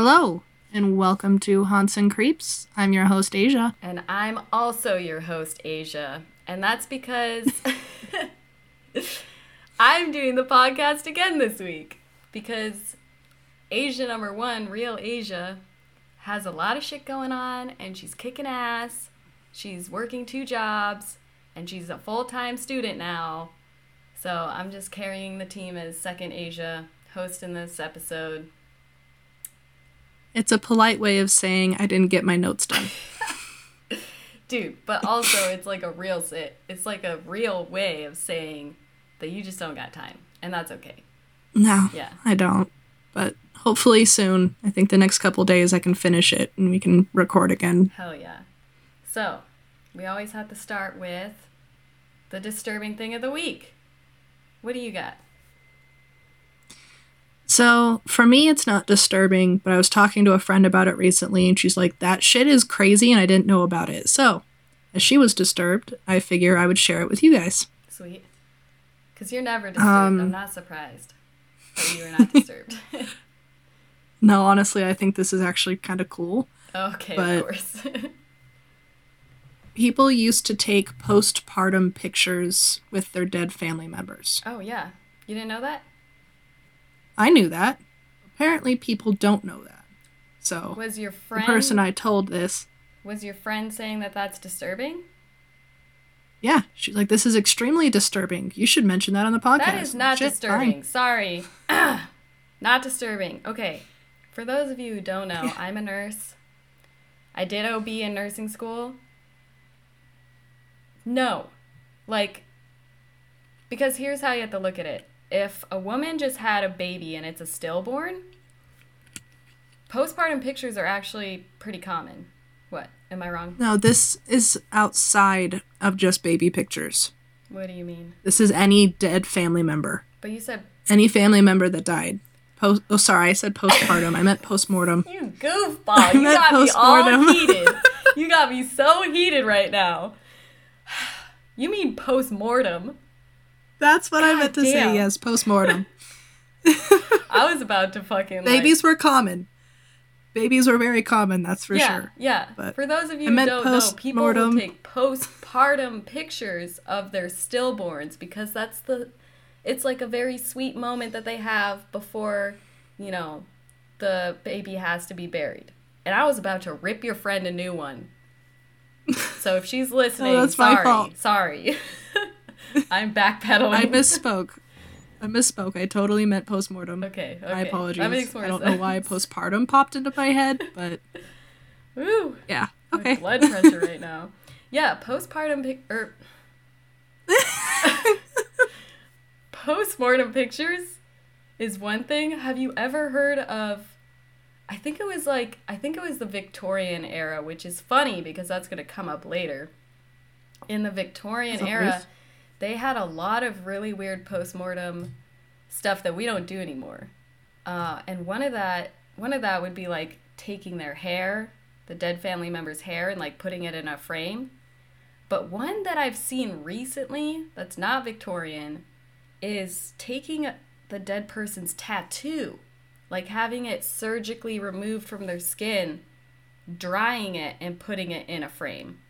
Hello, and welcome to Haunts and Creeps. I'm your host, Asia. And I'm also your host, Asia. And that's because I'm doing the podcast again this week. Because Asia number one, real Asia, has a lot of shit going on and she's kicking ass. She's working two jobs and she's a full time student now. So I'm just carrying the team as second Asia, hosting this episode. It's a polite way of saying I didn't get my notes done. Dude, but also it's like a real sit. It's like a real way of saying that you just don't got time, and that's okay. No, Yeah. I don't. But hopefully soon. I think the next couple days I can finish it and we can record again. Hell yeah. So, we always have to start with the disturbing thing of the week. What do you got? So for me, it's not disturbing, but I was talking to a friend about it recently and she's like, that shit is crazy and I didn't know about it. So as she was disturbed, I figure I would share it with you guys. Sweet. Because you're never disturbed. Um, I'm not surprised that you are not disturbed. No, honestly, I think this is actually kind of cool. okay, But- of course. People used to take postpartum pictures with their dead family members. oh, yeah. You didn't know that? I knew that. Apparently, people don't know that. So, Was your friend the person I told this, was your friend saying that that's disturbing? yeah, she's like, this is extremely disturbing. You should mention that on the podcast. That is not Shit, disturbing. fine. Sorry. not disturbing. Okay. For those of you who don't know, I'm a nurse. I did OB in nursing school. No. Like, because here's how you have to look at it. If a woman just had a baby and it's a stillborn, postpartum pictures are actually pretty common. What? Am I wrong? No, this is outside of just baby pictures. What do you mean? This is any dead family member. But you said, Any family member that died. Post- oh, sorry, I said postpartum. I meant postmortem. You goofball. You meant got me all heated. You got me so heated right now. You mean post-mortem. That's what I meant to damn. say, yes, postmortem. I was about to fucking like- Babies were common. Babies were very common, that's for yeah, sure. Yeah. But For those of you who don't know, people will take postpartum pictures of their stillborns because that's the it's like a very sweet moment that they have before, you know, the baby has to be buried. And I was about to rip your friend a new one. So if she's oh, listening, that's my sorry. fault. Sorry. I'm backpedaling. I misspoke. I misspoke. I totally meant postmortem. Okay, okay. My apologies. That makes more I don't sense. know why postpartum popped into my head, but Ooh. yeah. My Okay. blood pressure right now. Yeah, postpartum pic or er. postmortem pictures is one thing. Have you ever heard of I think it was like I think it was the Victorian era, which is funny because that's going to come up later. In the Victorian era? They had a lot of really weird postmortem stuff that we don't do anymore. Uh, and one of that one of that would be like taking their hair, the dead family member's hair, and like putting it in a frame. But one that I've seen recently that's not Victorian is taking the dead person's tattoo, like having it surgically removed from their skin, drying it, and putting it in a frame.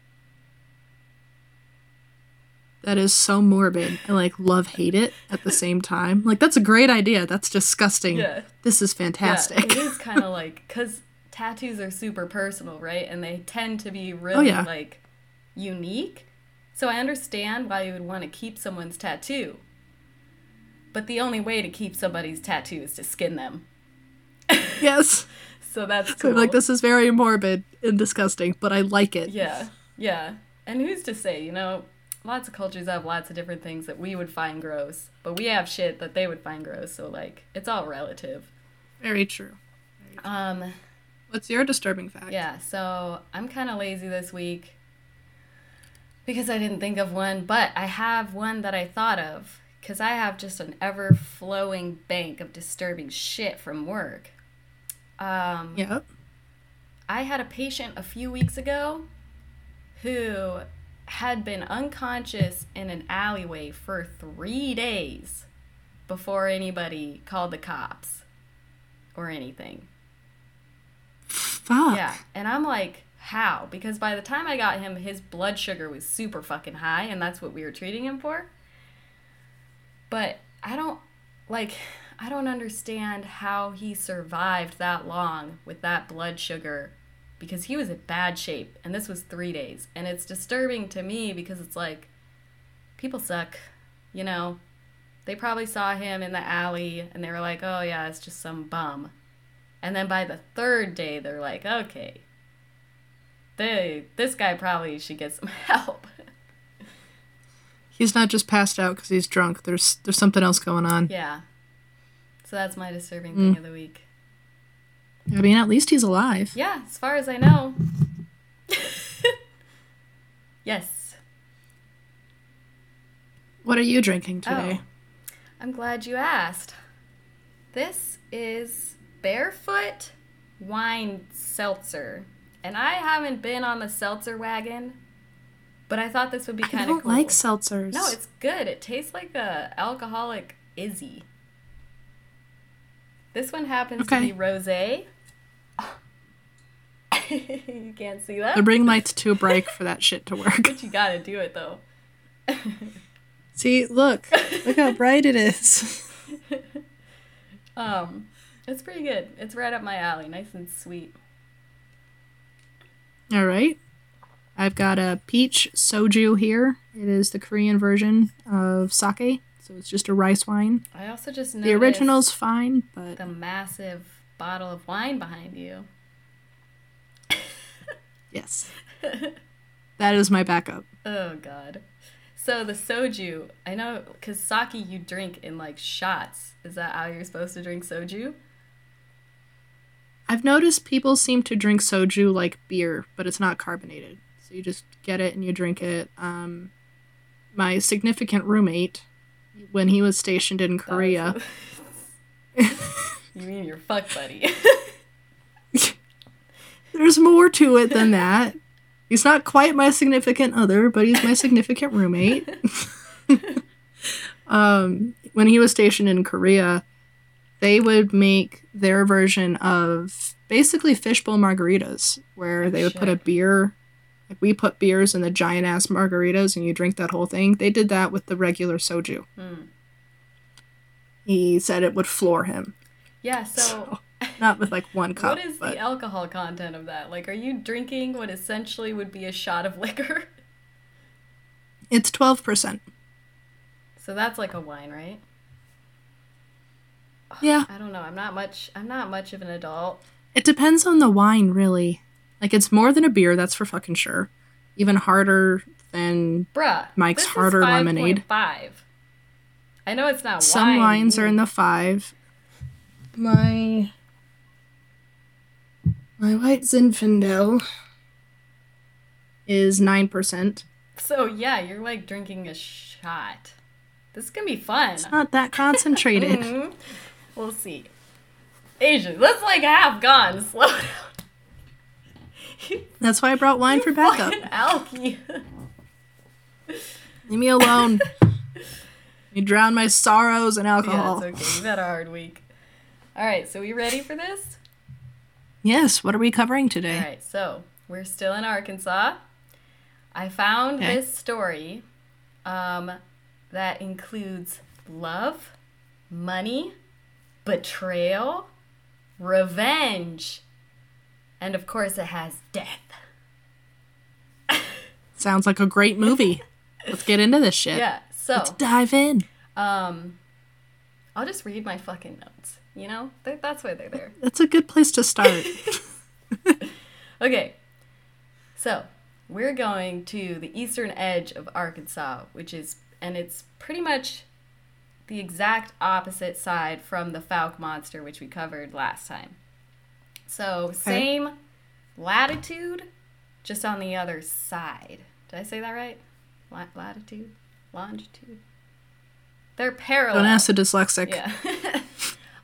That is so morbid. I like love hate it at the same time. Like that's a great idea. That's disgusting. Yeah. This is fantastic. Yeah, it is kind of like because tattoos are super personal, right? And they tend to be oh, really Oh, yeah. like unique. So I understand why you would want to keep someone's tattoo. But the only way to keep somebody's tattoo is to skin them. yes. So that's So cool. like this is very morbid and disgusting, but I like it. Yeah, yeah. And who's to say, you know, lots of cultures have lots of different things that we would find gross, but we have shit that they would find gross. So like, it's all relative. Very true. Um, What's your disturbing fact? Yeah, so I'm kind of lazy this week because I didn't think of one, but I have one that I thought of because I have just an ever flowing bank of disturbing shit from work. Um, Yep. I had a patient a few weeks ago who had been unconscious in an alleyway for three days before anybody called the cops or anything. Fuck. Yeah. And I'm like, how? Because by the time I got him, his blood sugar was super fucking high, and that's what we were treating him for. But I don't, like, I don't understand how he survived that long with that blood sugar because he was in bad shape, and this was three days. And it's disturbing to me because it's like, people suck, you know? They probably saw him in the alley and they were like, oh, yeah, it's just some bum. And then by the third day, they're like, okay, they, this guy probably should get some help. He's not just passed out because he's drunk. There's there's something else going on. yeah. So that's my disturbing mm. thing of the week. I mean, at least he's alive. Yeah, as far as I know. yes. What are you drinking oh, today? Oh, I'm glad you asked. This is Barefoot Wine Seltzer. And I haven't been on the seltzer wagon, but I thought this would be kind of cool. I don't like seltzers. No, it's good. It tastes like a alcoholic IZZE. This one happens Okay. to be rosé. you can't see that, the ring light's too bright for that shit to work. but you gotta do it though. See, look, look how bright it is. Um, it's pretty good. It's right up my alley, nice and sweet. All right. I've got a peach soju here. It is the Korean version of sake, so it's just a rice wine. I also just noticed The original's fine, but the massive bottle of wine behind you. Yes. That is my backup. Oh god. So the soju, I know cuz sake you drink in like shots. Is that how you're supposed to drink soju? I've noticed people seem to drink soju like beer, but it's not carbonated. So you just get it and you drink it. Um, my significant roommate, when he was stationed in Korea, you mean your fuck buddy? There's more to it than that. He's not quite my significant other, but he's my significant roommate. um, when he was stationed in Korea, they would make their version of basically fishbowl margaritas, where they would put a beer. Like we put beers in the giant ass margaritas, and you drink that whole thing. They did that with the regular soju. Hmm. He said it would floor him, Yeah, so not with like one cup, what is but the alcohol content of that? Like are you drinking what essentially would be a shot of liquor? it's twelve percent. So that's like a wine, right? Yeah, I don't know. I'm not much I'm not much of an adult. It depends on the wine, really. Like, it's more than a beer, that's for fucking sure. Even harder than Bruh. Mike's Harder Lemonade. 5. I know it's not wine. some wine. wines are in the five. My my white Zinfandel is nine percent. So yeah, you're like drinking a shot. This is gonna be fun. It's not that concentrated. Mhm. We'll see. Asian, that's like half gone. Slow down. That's why I brought wine for backup. Fucking alky. Leave me alone. you drown my sorrows in alcohol. yeah, it's okay. You've had a hard week. All right, so we ready for this? Yes. What are we covering today? All right, so we're still in Arkansas. I found Okay. this story um, that includes love, money, betrayal, revenge, and of course, it has death. Sounds like a great movie. Let's get into this shit. Yeah, so Let's dive in. um, I'll just read my fucking notes. You know, Th- that's why they're there. That's a good place to start. Okay, so we're going to the eastern edge of Arkansas, which is, and it's pretty much the exact opposite side from the Fouke monster, which we covered last time. So, same latitude, just on the other side. Did I say that right? La- latitude? Longitude? They're parallel. Don't ask the dyslexic. Yeah.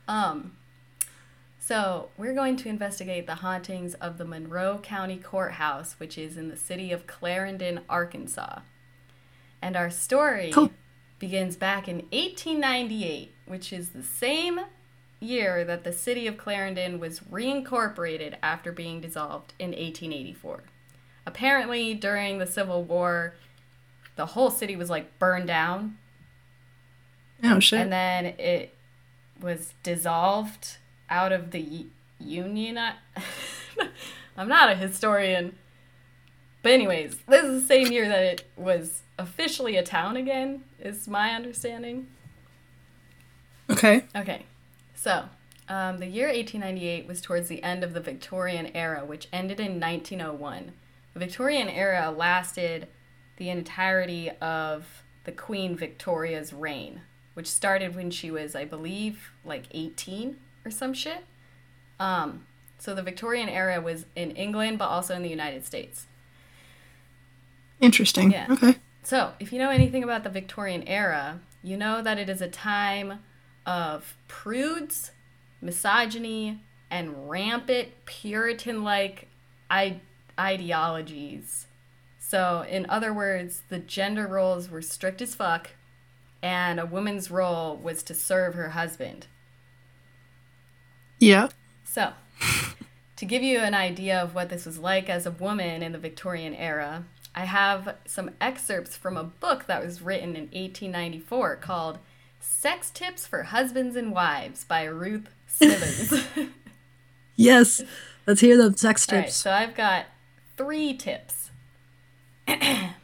um, so we're going to investigate the hauntings of the Monroe County Courthouse, which is in the city of Clarendon, Arkansas. And our story Cool. begins back in 1898, which is the same year that the city of Clarendon was reincorporated after being dissolved in 1884. Apparently, during the Civil War, the whole city was like burned down. Oh shit. And then it was dissolved out of the u- Union. I'm not a historian. But, anyways, this is the same year that it was officially a town again, is my understanding. okay. Okay, so um, the year 1898 was towards the end of the Victorian era, which ended in 1901. The Victorian era lasted the entirety of the Queen Victoria's reign, which started when she was, I believe, like 18 or some shit. Um, so the Victorian era was in England, but also in the United States. Interesting. Yeah. Okay. So, if you know anything about the Victorian era, you know that it is a time of prudes, misogyny, and rampant Puritan like I- ideologies. So, in other words, the gender roles were strict as fuck, and a woman's role was to serve her husband. Yeah. So, to give you an idea of what this was like as a woman in the Victorian era, I have some excerpts from a book that was written in 1894 called Sex Tips for Husbands and Wives by Ruth Smithers. Yes. Let's hear the sex All right, tips. so I've got three tips.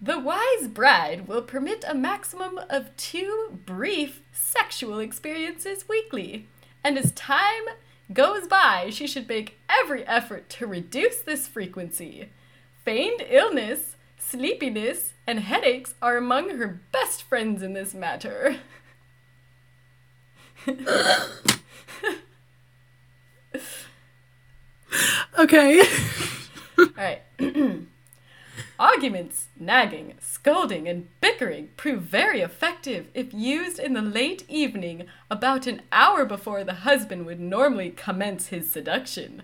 the wise bride will permit a maximum of two brief sexual experiences weekly, and as time goes by, she should make every effort to reduce this frequency. Feigned illness, sleepiness, and headaches are among her best friends in this matter. Okay. All right. Arguments, nagging, scolding, and bickering prove very effective if used in the late evening, about an hour before the husband would normally commence his seduction.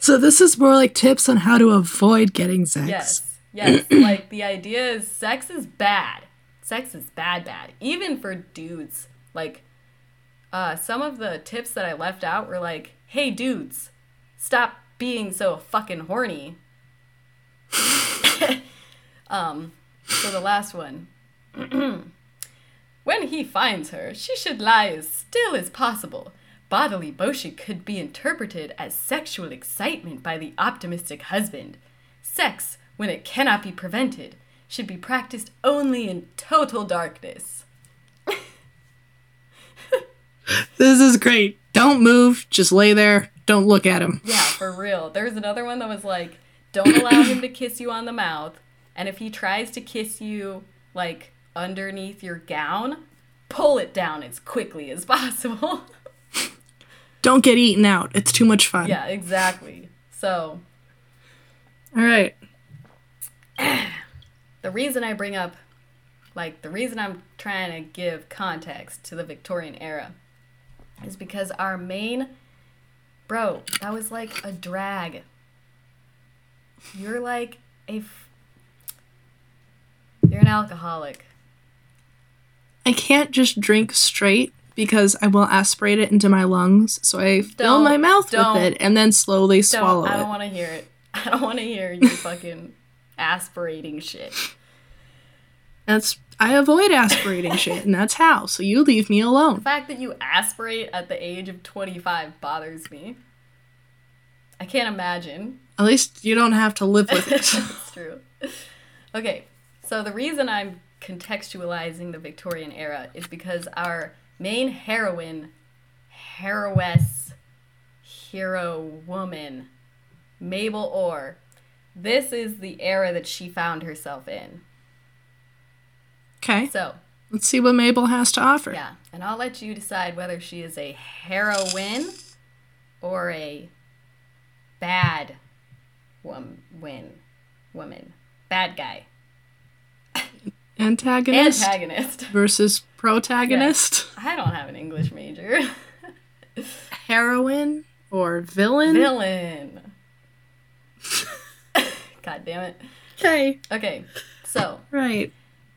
so this is more like tips on how to avoid getting sex. Yes, yes. like the idea is sex is bad. Sex is bad, bad. Even for dudes. Like, uh, some of the tips that I left out were like, hey, dudes, stop being so fucking horny. um, so the last one. when he finds her, she should lie as still as possible. Bodily motion could be interpreted as sexual excitement by the optimistic husband. Sex, when it cannot be prevented, should be practiced only in total darkness. This is great. Don't move. Just lay there. Don't look at him. Yeah, for real. There's another one that was like, don't allow him to kiss you on the mouth, and if he tries to kiss you like underneath your gown, pull it down as quickly as possible. Don't get eaten out. It's too much fun. yeah, exactly. So, All right. the reason I bring up, like, the reason I'm trying to give context to the Victorian era is because our main, bro, that was like a drag. You're like a, f- you're an alcoholic. I can't just drink straight because I will aspirate it into my lungs. So I fill Don't- my mouth with it and then slowly Don't, swallow I don't want to hear it. I don't want to hear you fucking aspirating shit. That's I avoid aspirating shit, and that's how. So you leave me alone. The fact that you aspirate at the age of 25 bothers me. I can't imagine. At least you don't have to live with it. That's true. Okay, so the reason I'm contextualizing the Victorian era is because our main heroine, heroess, hero woman, Mabel Orr, this is the era that she found herself in. Okay, So, let's see what Mabel has to offer. yeah, and I'll let you decide whether she is a heroine or a bad wom- win woman. Bad guy. Antagonist Antagonist. versus protagonist. I don't have an English major. Heroine or villain. Villain. God damn it. Okay, Okay, so right.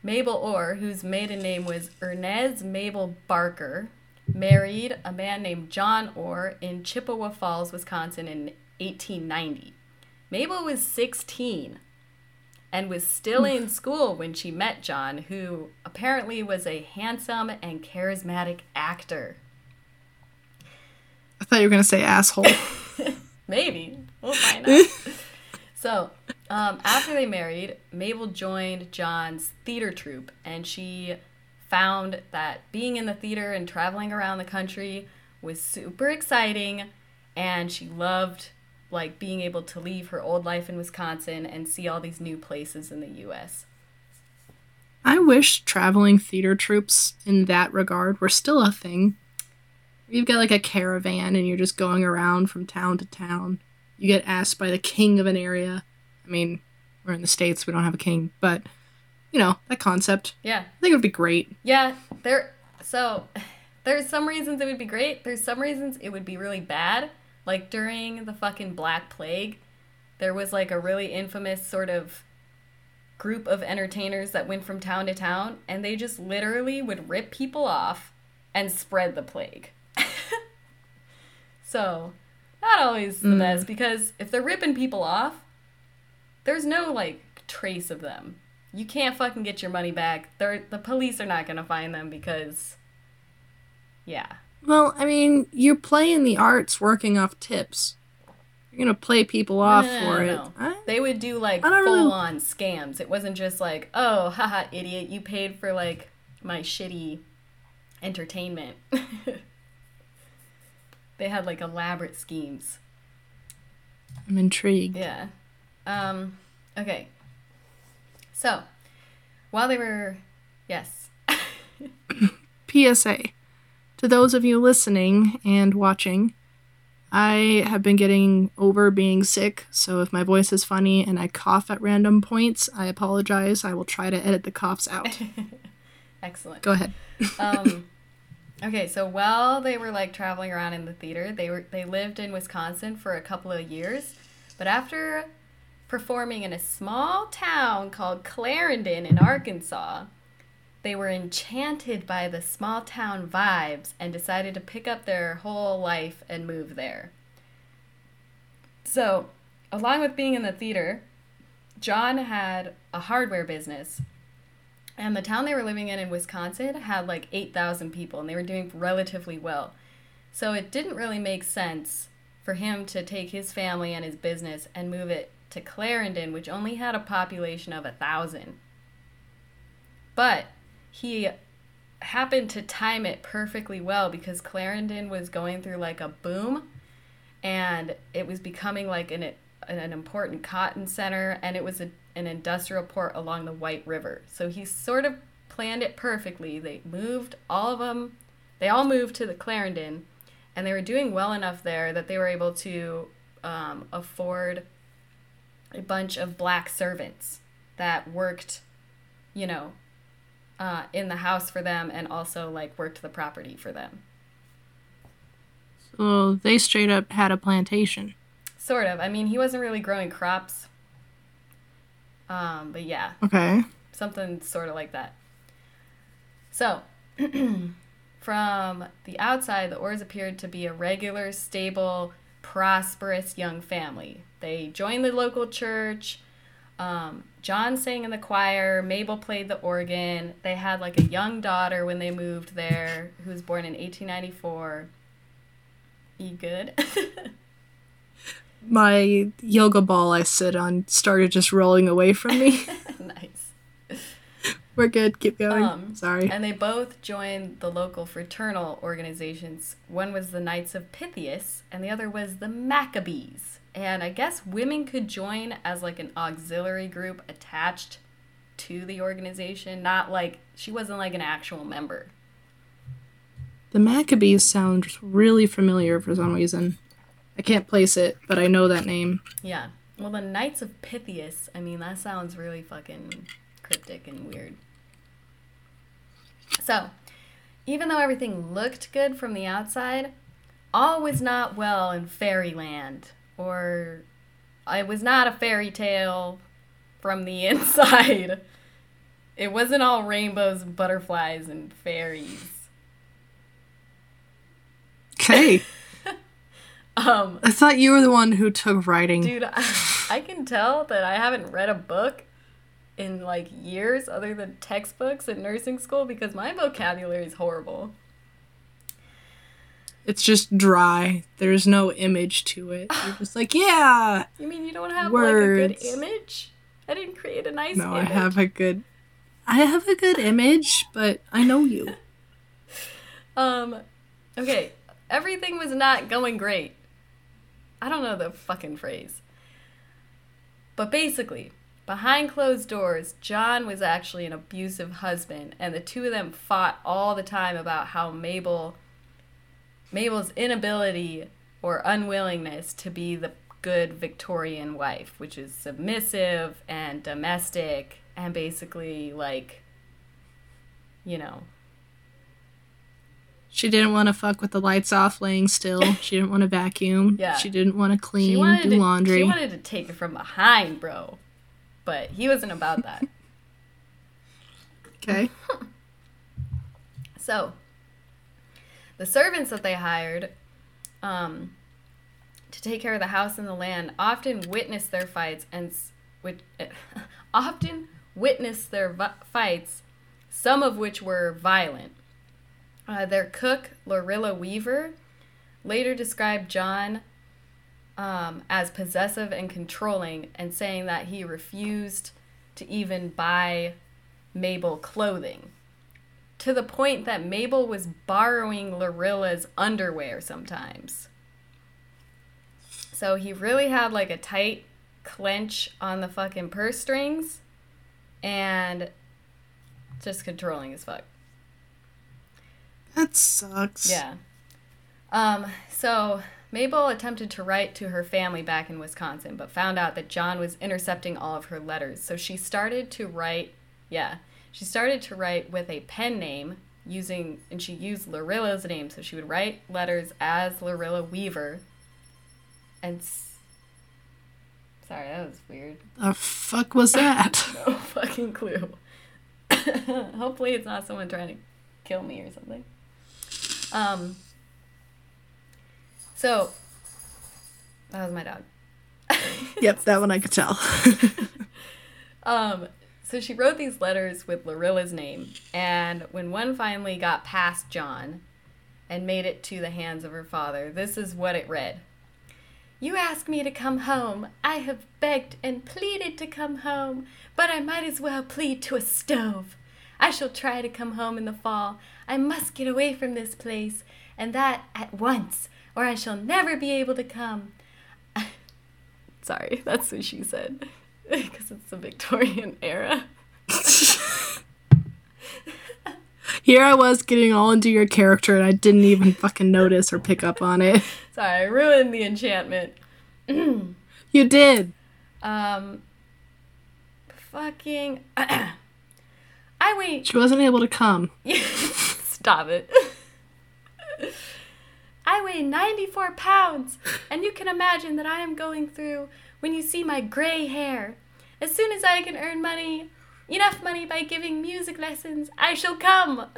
Mabel Orr, whose maiden name was Ernez Mabel Barker, married a man named John Orr in Chippewa Falls, Wisconsin in 1890. Mabel was 16 and was still in school when she met John, who apparently was a handsome and charismatic actor. I thought you were going to say asshole. Maybe. We'll find out. so, um, after they married, Mabel joined John's theater troupe, and she found that being in the theater and traveling around the country was super exciting, and she loved like being able to leave her old life in Wisconsin and see all these new places in the US. I wish traveling theater troupes in that regard were still a thing. You've got like a caravan and you're just going around from town to town. You get asked by the king of an area. I mean, we're in the States, we don't have a king, but you know, that concept. Yeah. I think it would be great. Yeah, there so there's some reasons it would be great, there's some reasons it would be really bad. Like during the fucking Black Plague, there was like a really infamous sort of group of entertainers that went from town to town and they just literally would rip people off and spread the plague. so, not always the mm. best because if they're ripping people off, there's no like trace of them. You can't fucking get your money back. They're, the police are not going to find them because yeah. Well, I mean, you're playing the arts working off tips. You're gonna play people off no, no, no, for it. I, they would do like full really... on scams. It wasn't just like, oh, haha, idiot, you paid for like my shitty entertainment. they had like elaborate schemes. I'm intrigued. Yeah. Um. Okay. So, while they were, yes. PSA to those of you listening and watching, I have been getting over being sick, so if my voice is funny and I cough at random points, I apologize. I will try to edit the coughs out. Excellent. Go ahead. um, okay, so while they were like traveling around in the theater, they were they lived in Wisconsin for a couple of years, but after performing in a small town called Clarendon in Arkansas, they were enchanted by the small town vibes and decided to pick up their whole life and move there. So, along with being in the theater, John had a hardware business. And the town they were living in in Wisconsin had like 8,000 people and they were doing relatively well. So it didn't really make sense for him to take his family and his business and move it to Clarendon, which only had a population of a thousand. But he happened to time it perfectly well because Clarendon was going through like a boom and it was becoming like an an important cotton center and it was a, an industrial port along the White River. So he sort of planned it perfectly. They moved all of them. They all moved to the Clarendon and they were doing well enough there that they were able to um, afford a bunch of black servants that worked, you know, uh, in the house for them and also like worked the property for them. So they straight up had a plantation. Sort of. I mean, he wasn't really growing crops. Um, but yeah. Okay. Something sort of like that. So, from the outside, the Orrs appeared to be a regular, stable, prosperous young family. They joined the local church. Um, John sang in the choir, Mabel played the organ. They had like a young daughter when they moved there who was born in 1894. You good? My yoga ball I sit on started just rolling away from me. nice. We're good. Keep going. Um, Sorry. And they both joined the local fraternal organizations. One was the Knights of Pythias, and the other was the Maccabees and I guess women could join as like an auxiliary group attached to the organization, not like she wasn't like an actual member. The Maccabees sound really familiar for some reason. I can't place it, but I know that name. Yeah. Well, the Knights of Pythias, I mean, that sounds really fucking cryptic and weird. So, even though everything looked good from the outside, all was not well in fairyland or it was not a fairy tale from the inside. It wasn't all rainbows, and butterflies, and fairies. Okay. Um, I thought you were the one who took writing. dude, I, I can tell that I haven't read a book in like years other than textbooks in nursing school because my vocabulary is horrible. It's just dry. There's no image to it. You're just like, yeah. You mean you don't have Words. like a good image? I didn't create a nice No, I have a good I have a good image, but I know you. Um, okay, everything was not going great. I don't know the fucking phrase. But basically, behind closed doors, John was actually an abusive husband, and the two of them fought all the time about how Mabel Mabel's inability or unwillingness to be the good Victorian wife, which is submissive and domestic and basically like you know, She didn't want to fuck with the lights off laying still. She didn't want to vacuum. Yeah. She didn't want to clean, do to, laundry. She wanted to take it from behind, bro. But he wasn't about that. okay. so, the servants that they hired um, to take care of the house and the land often witnessed their fights and which, often witnessed their vi- fights, some of which were violent. Uh, their cook, Lorilla Weaver, later described John um, as possessive and controlling and saying that he refused to even buy Mabel clothing. To the point that Mabel was borrowing Lorilla's underwear sometimes. So he really had like a tight clench on the fucking purse strings and just controlling as fuck. That sucks. Yeah. Um, so Mabel attempted to write to her family back in Wisconsin, but found out that John was intercepting all of her letters. So she started to write, yeah, she started to write with a pen name using, and she used Lorilla's name. So she would write letters as Lorilla Weaver. And, sorry, that was weird. The fuck was that? No fucking clue. Hopefully, it's not someone trying to kill me or something. Um. So, that was my dog. yep, that one I could tell. Um. So she wrote these letters with Lorilla's name, and when one finally got past John, and made it to the hands of her father, this is what it read. You ask me to come home. I have begged and pleaded to come home, but I might as well plead to a stove. I shall try to come home in the fall. I must get away from this place, and that at once, or I shall never be able to come. Sorry, that's what she said. Because it's the Victorian era. Here I was getting all into your character and I didn't even fucking notice or pick up on it. Sorry, I ruined the enchantment. You did. Um, fucking. I wait. She wasn't able to come. Stop it. I weigh 94 pounds, and you can imagine that I am going through when you see my gray hair. As soon as I can earn money, enough money by giving music lessons, I shall come.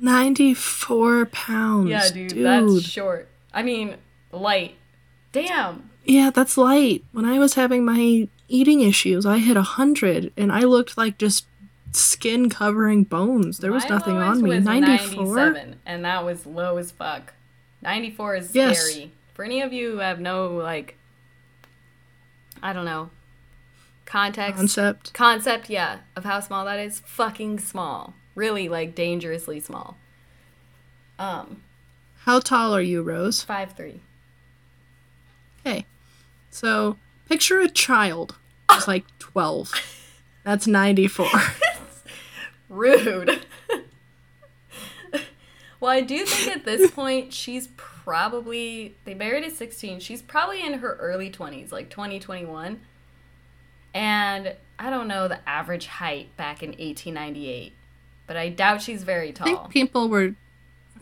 94 pounds. yeah, dude, that's short. I mean, light. Damn. Yeah, that's light. When I was having my eating issues, I hit 100 and I looked like just skin covering bones. There was My nothing on me. 94? and that was low as fuck. 94 is Yes. scary. For any of you who have no, like, I don't know, context, Concept. concept, yeah, of how small that is, fucking small. Really, like, dangerously small. Um, How tall are you, Rose? five three. Okay. So, picture a child who's like 12. That's 94. Rude. well, I do think at this point she's probably they married at 16. She's probably in her early 20s, like 20, And I don't know the average height back in 1898, but I doubt she's very tall. I think people were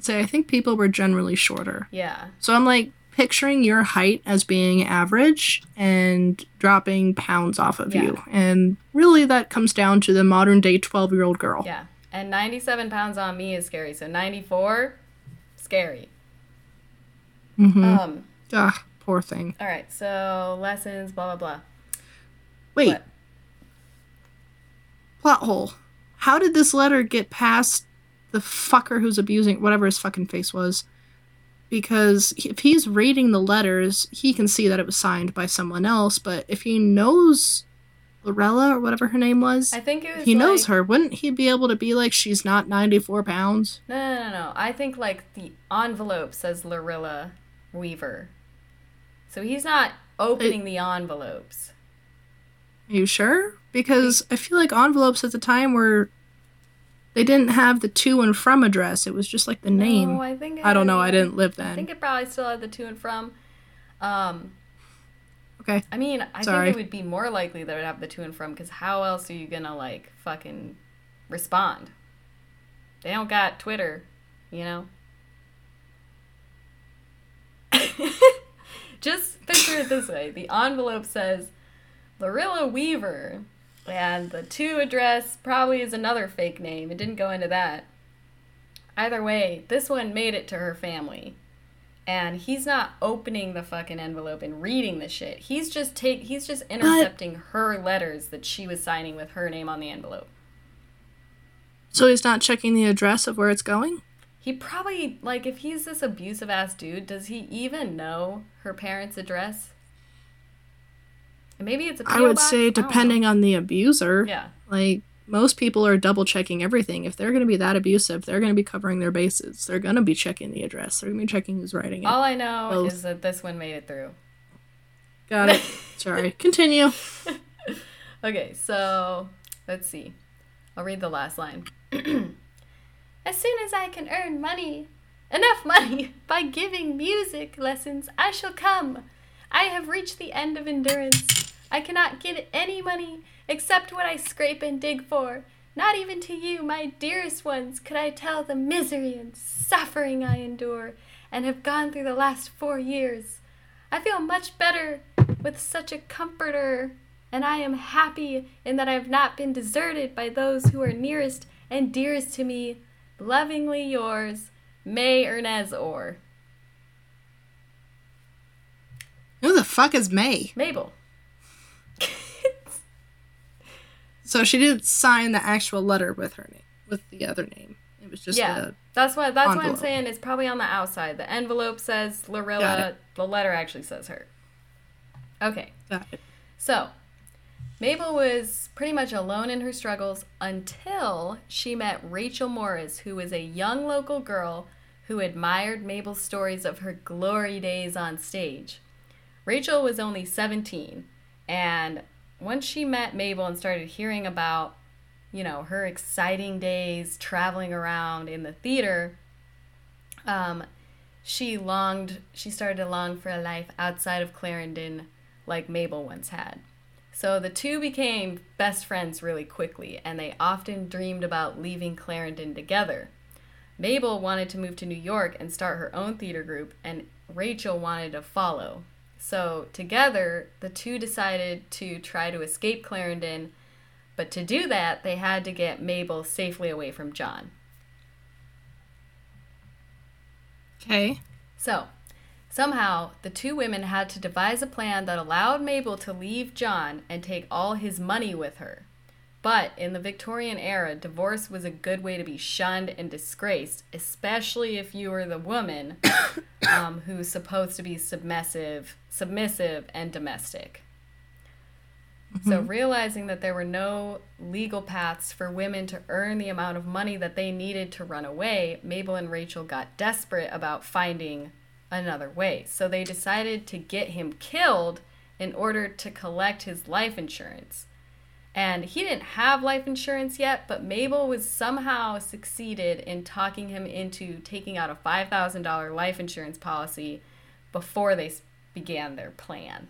say I think people were generally shorter. Yeah. So I'm like picturing your height as being average and dropping pounds off of Yeah. you. And really, that comes down to the modern day 12 year old girl. Yeah. And 97 pounds on me is scary. So 94, scary. Mm-hmm. Um, Ugh, poor thing. all right. So lessons, blah, blah, blah. Wait, What? plot hole. How did this letter get past the fucker who's abusing whatever his fucking face was? Because if he's reading the letters, he can see that it was signed by someone else. But if he knows Lorella or whatever her name was, I think it was he knows her, wouldn't he be able to be like, she's not 94 pounds? No, no, no, no. I think like the envelope says Lorilla Weaver. So he's not opening the envelopes. Are you sure? Because I feel like envelopes at the time were. They didn't have the to and from address. It was just like the name. No, I think I don't know. I didn't live then. I think it probably still had the to and from. Um, Okay. I mean, I Sorry. think it would be more likely that it would have the to and from because how else are you gonna like fucking respond? They don't got Twitter, you know. Just picture it this way: the envelope says Lorilla Weaver, and the two address probably is another fake name. It didn't go into that. Either way, this one made it to her family and he's not opening the fucking envelope and reading the shit. He's just take he's just intercepting her letters that she was signing with her name on the envelope. So he's not checking the address of where it's going? He probably like if he's this abusive ass dude, does he even know her parents' address? And maybe it's a I PO would box? say depending on the abuser. Yeah. Like most people are double checking everything. If they're going to be that abusive, they're going to be covering their bases. They're going to be checking the address. They're going to be checking who's writing it. All I know Both. is that this one made it through. Got it. Sorry. Continue. Okay, so let's see. I'll read the last line. as soon as I can earn money, enough money, by giving music lessons, I shall come. I have reached the end of endurance. I cannot get any money except what I scrape and dig for. Not even to you, my dearest ones, could I tell the misery and suffering I endure and have gone through the last four years. I feel much better with such a comforter, and I am happy in that I have not been deserted by those who are nearest and dearest to me. Lovingly yours, May Ernez Orr. Who the fuck is May? Mabel. So she didn't sign the actual letter with her name, with the other name. It was just yeah, a that's what that's what I'm saying. It's probably on the outside. The envelope says Got Lorilla. The letter actually says her. Okay, got it. So, Mabel was pretty much alone in her struggles until she met Rachel Morris, who was a young local girl who admired Mabel's stories of her glory days on stage. Rachel was only 17, and once she met Mabel and started hearing about, you know, her exciting days traveling around in the theater, um, she longed, she started to long for a life outside of Clarendon like Mabel once had. So the two became best friends really quickly, and they often dreamed about leaving Clarendon together. Mabel wanted to move to New York and start her own theater group, and Rachel wanted to follow. So together, the two decided to try to escape Clarendon, but to do that, they had to get Mabel safely away from John. Okay. So, somehow, the two women had to devise a plan that allowed Mabel to leave John and take all his money with her. But in the Victorian era, divorce was a good way to be shunned and disgraced, especially if you were the woman um, who's supposed to be submissive, submissive and domestic. So, mm-hmm. realizing that there were no legal paths for women to earn the amount of money that they needed to run away, Mabel and Rachel got desperate about finding another way. So, they decided to get him killed in order to collect his life insurance. And he didn't have life insurance yet, but Mabel was somehow succeeded in talking him into taking out a $5,000 life insurance policy before they began their plan.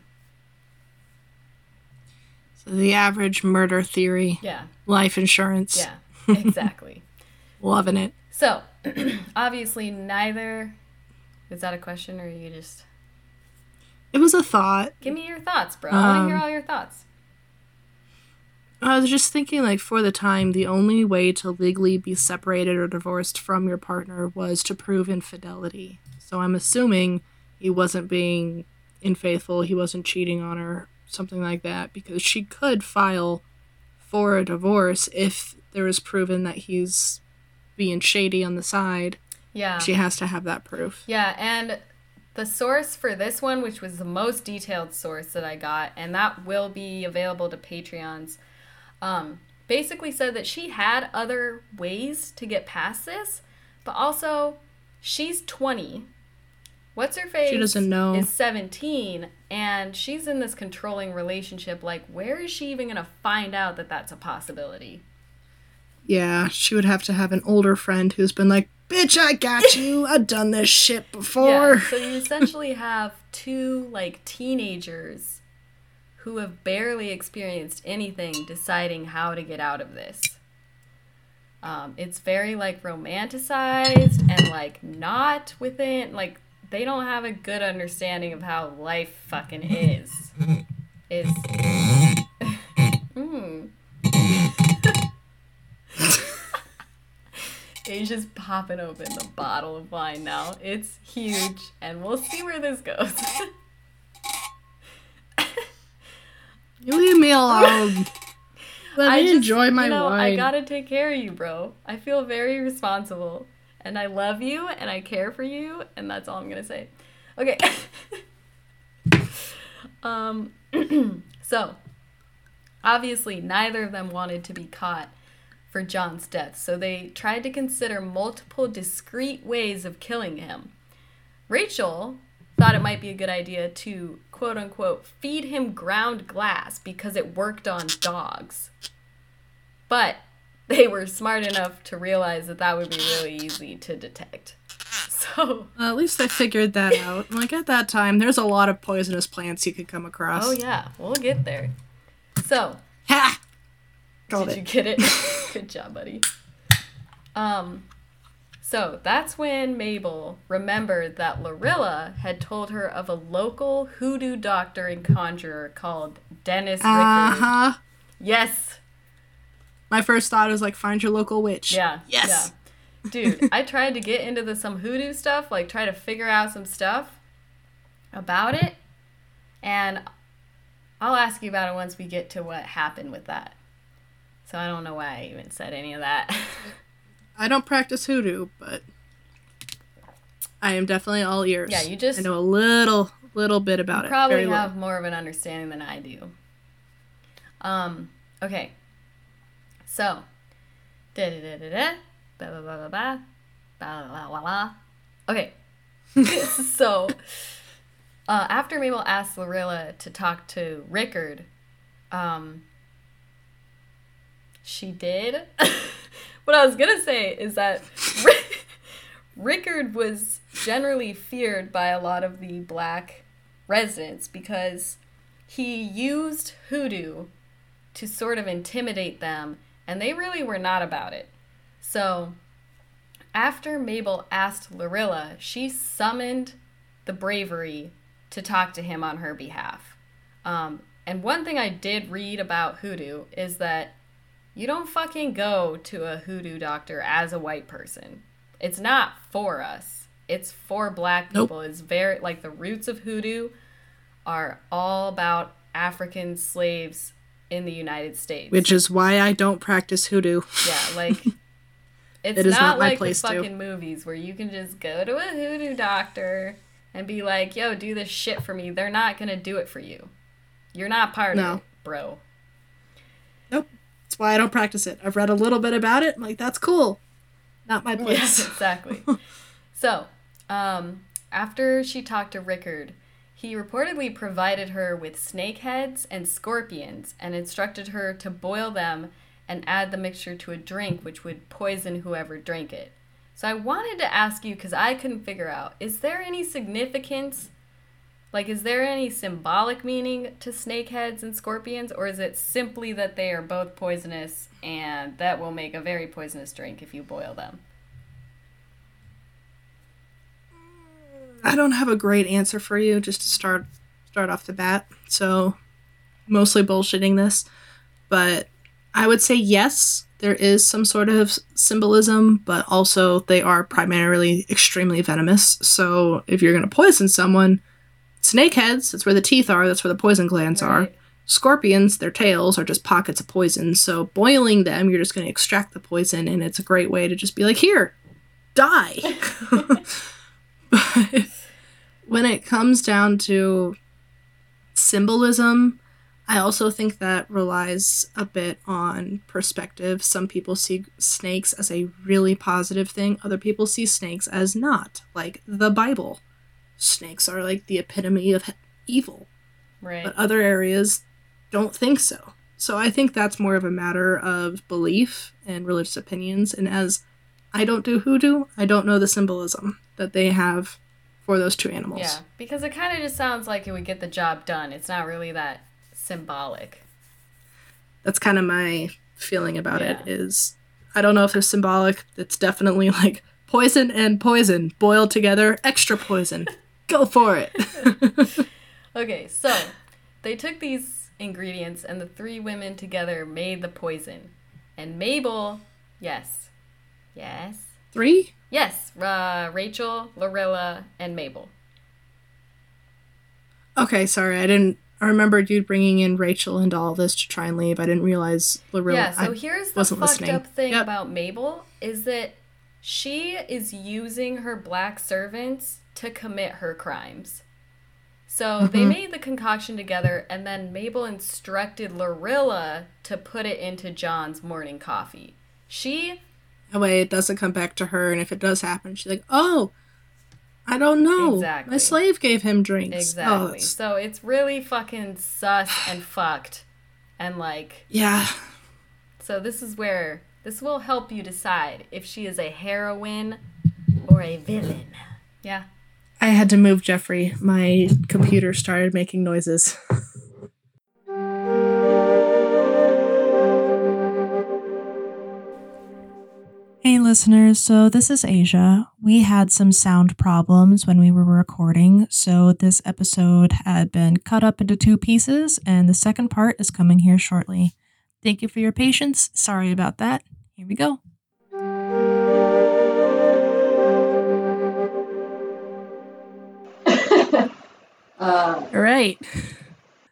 So the average murder theory, Yeah. life insurance. Yeah, exactly. Loving it. so, obviously, neither. Is that a question, or you just. It was a thought. Give me your thoughts, bro. I want to hear Um, all your thoughts. I was just thinking, like, for the time, the only way to legally be separated or divorced from your partner was to prove infidelity. So I'm assuming he wasn't being unfaithful, he wasn't cheating on her, something like that, because she could file for a divorce if there was proven that he's being shady on the side. Yeah. She has to have that proof. Yeah, and the source for this one, which was the most detailed source that I got, and that will be available to Patreons, um, basically said that she had other ways to get past this, but also she's 20. What's her face? She doesn't know. Is 17, and she's in this controlling relationship. Like, where is she even going to find out that that's a possibility? Yeah, she would have to have an older friend who's been like, Bitch, I got you. I've done this shit before. Yeah, so you essentially have two like teenagers who have barely experienced anything deciding how to get out of this. Um, it's very like romanticized and like not within like they don't have a good understanding of how life fucking is. Is mm. Asia's popping open the bottle of wine now. It's huge, and we'll see where this goes. You leave me alone. Let I me just, enjoy my you know, wine. I gotta take care of you, bro. I feel very responsible, and I love you, and I care for you, and that's all I'm gonna say. Okay. um. so, obviously, neither of them wanted to be caught for John's death, so they tried to consider multiple discrete ways of killing him. Rachel thought it might be a good idea to quote unquote feed him ground glass because it worked on dogs. But they were smart enough to realize that that would be really easy to detect. So, Well, at least they figured that out. Like at that time, there's a lot of poisonous plants you could come across. oh yeah, we'll get there. So, Ha! Got Did you get it? Good job, buddy. Um, so that's when Mabel remembered that Lorilla had told her of a local hoodoo doctor and conjurer called Dennis Rickard. Uh huh. Yes. My first thought was like, find your local witch. Yeah. Yes. Yeah. Dude, I tried to get into the some hoodoo stuff, like try to figure out some stuff about it, and I'll ask you about it once we get to what happened with that. So I don't know why I even said any of that. I don't practice hoodoo, but I am definitely all ears. Yeah, you just- I know a little, little bit about it. probably have more of an understanding than I do. Um, okay. So, da da da da da, ba ba ba ba ba, ba la la la. Okay. so, uh, after Mabel asked Lorilla to talk to Rickard, um, she did. what I was gonna say is that Rick- Rickard was generally feared by a lot of the black residents because he used hoodoo to sort of intimidate them, and they really were not about it. So, after Mabel asked Lorilla, she summoned the bravery to talk to him on her behalf. Um, and one thing I did read about hoodoo is that you don't fucking go to a hoodoo doctor as a white person. It's not for us. It's for black Nope. people. It's very like the roots of hoodoo are all about African slaves in the United States. Which is why I don't practice hoodoo. yeah, like it's It not, not like the to. fucking movies where you can just go to a hoodoo doctor and be like, "Yo, do this shit for me." They're not gonna do it for you. You're not part No. of it, bro. Nope. That's why I don't practice it. I've read a little bit about it. I'm like, that's cool. Not my Yes, place. exactly. so, um, after she talked to Rickard, he reportedly provided her with snake heads and scorpions and instructed her to boil them and add the mixture to a drink, which would poison whoever drank it. So, I wanted to ask you because I couldn't figure out is there any significance? Like, is there any symbolic meaning to snake heads and scorpions, or is it simply that they are both poisonous and that will make a very poisonous drink if you boil them? I don't have a great answer for you just to start start off the bat. So, mostly bullshitting this. But I would say yes, there is some sort of symbolism, but also they are primarily extremely venomous. So, if you're going to poison someone, snake heads, that's where the teeth are, that's where the poison glands are. Scorpions, their tails are just pockets of poison. So, boiling them, you're just going to extract the poison, and it's a great way to just be like, here, die. but when it comes down to symbolism, I also think that relies a bit on perspective. Some people see snakes as a really positive thing, other people see snakes as not, like the Bible. Snakes are like the epitome of evil, Right. but other areas don't think so. So I think that's more of a matter of belief and religious opinions. And as I don't do hoodoo, I don't know the symbolism that they have for those two animals. Yeah, because it kind of just sounds like it would get the job done. It's not really that symbolic. that's kind of my feeling about it Yeah. is i don't know if they're symbolic it's definitely like poison and poison boiled together extra poison go for it Okay, so they took these ingredients and the three women together made the poison. And Mabel, yes, yes, three yes, uh, Rachel, Lorilla, and Mabel. okay sorry i didn't i remembered you bringing in rachel into all this to try and leave i didn't realize Lorilla. yeah, so here's the fucked listening. up thing Yep. about Mabel is that she is using her black servants to commit her crimes. So they Mhm. made the concoction together, and then Mabel instructed Lorilla to put it into John's morning coffee. She, that way it doesn't come back to her and if it does happen she's like oh i don't know Exactly. my slave gave him drinks Oh, exactly. that's- so it's really fucking sus and fucked. And like, yeah So this is where this will help you decide if she is a heroine or a villain. Yeah. i had to move jeffrey my computer started making noises Hey listeners, so this is Asia. We had some sound problems when we were recording, so this episode had been cut up into two pieces, and the second part is coming here shortly. Thank you for your patience. Sorry about that. Here we go. Uh, All right.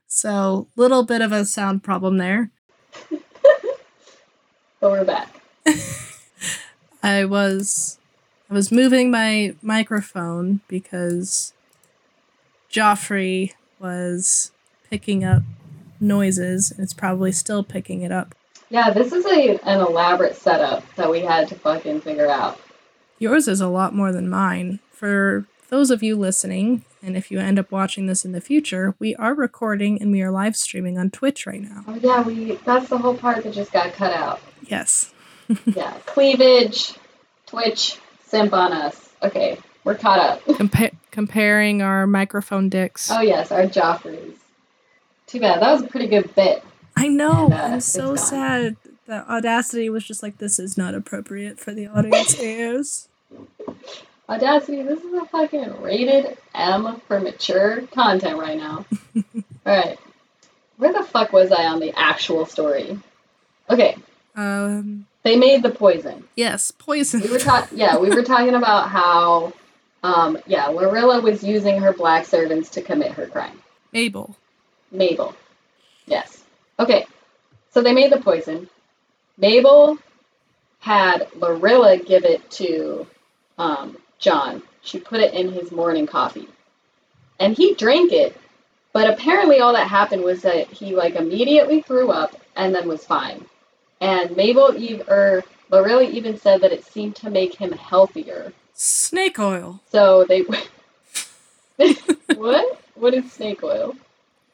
So, little bit of a sound problem there. but we're back. I was I was moving my microphone because Joffrey was picking up noises and it's probably still picking it up. Yeah, this is a an elaborate setup that we had to fucking figure out. Yours is a lot more than mine. For those of you listening, and if you end up watching this in the future, we are recording and we are live streaming on Twitch right now. Oh yeah, we that's the whole part that just got cut out. Yes. Yeah, cleavage, Twitch, simp on us. Okay, we're caught up. Compa- comparing our microphone dicks. Oh yes, our Joffreys. Too bad. That was a pretty good bit. I know. And, uh, I'm so sad. The audacity was just like, this is not appropriate for the audience ears. Audacity, this is a fucking rated M for mature content right now. Alright. Where the fuck was I on the actual story? Okay, Um, they made the poison. yes, poison. We were talking, yeah, we were talking about how, um, yeah, Lorilla was using her black servants to commit her crime. Mabel. Mabel, yes. Okay, so they made the poison. Mabel had Lorilla give it to um, John. She put it in his morning coffee, and he drank it. But apparently, all that happened was that he like immediately threw up and then was fine. And Mabel, ev- or Lorilla, even said that it seemed to make him healthier. Snake oil. So they. what? What is snake oil?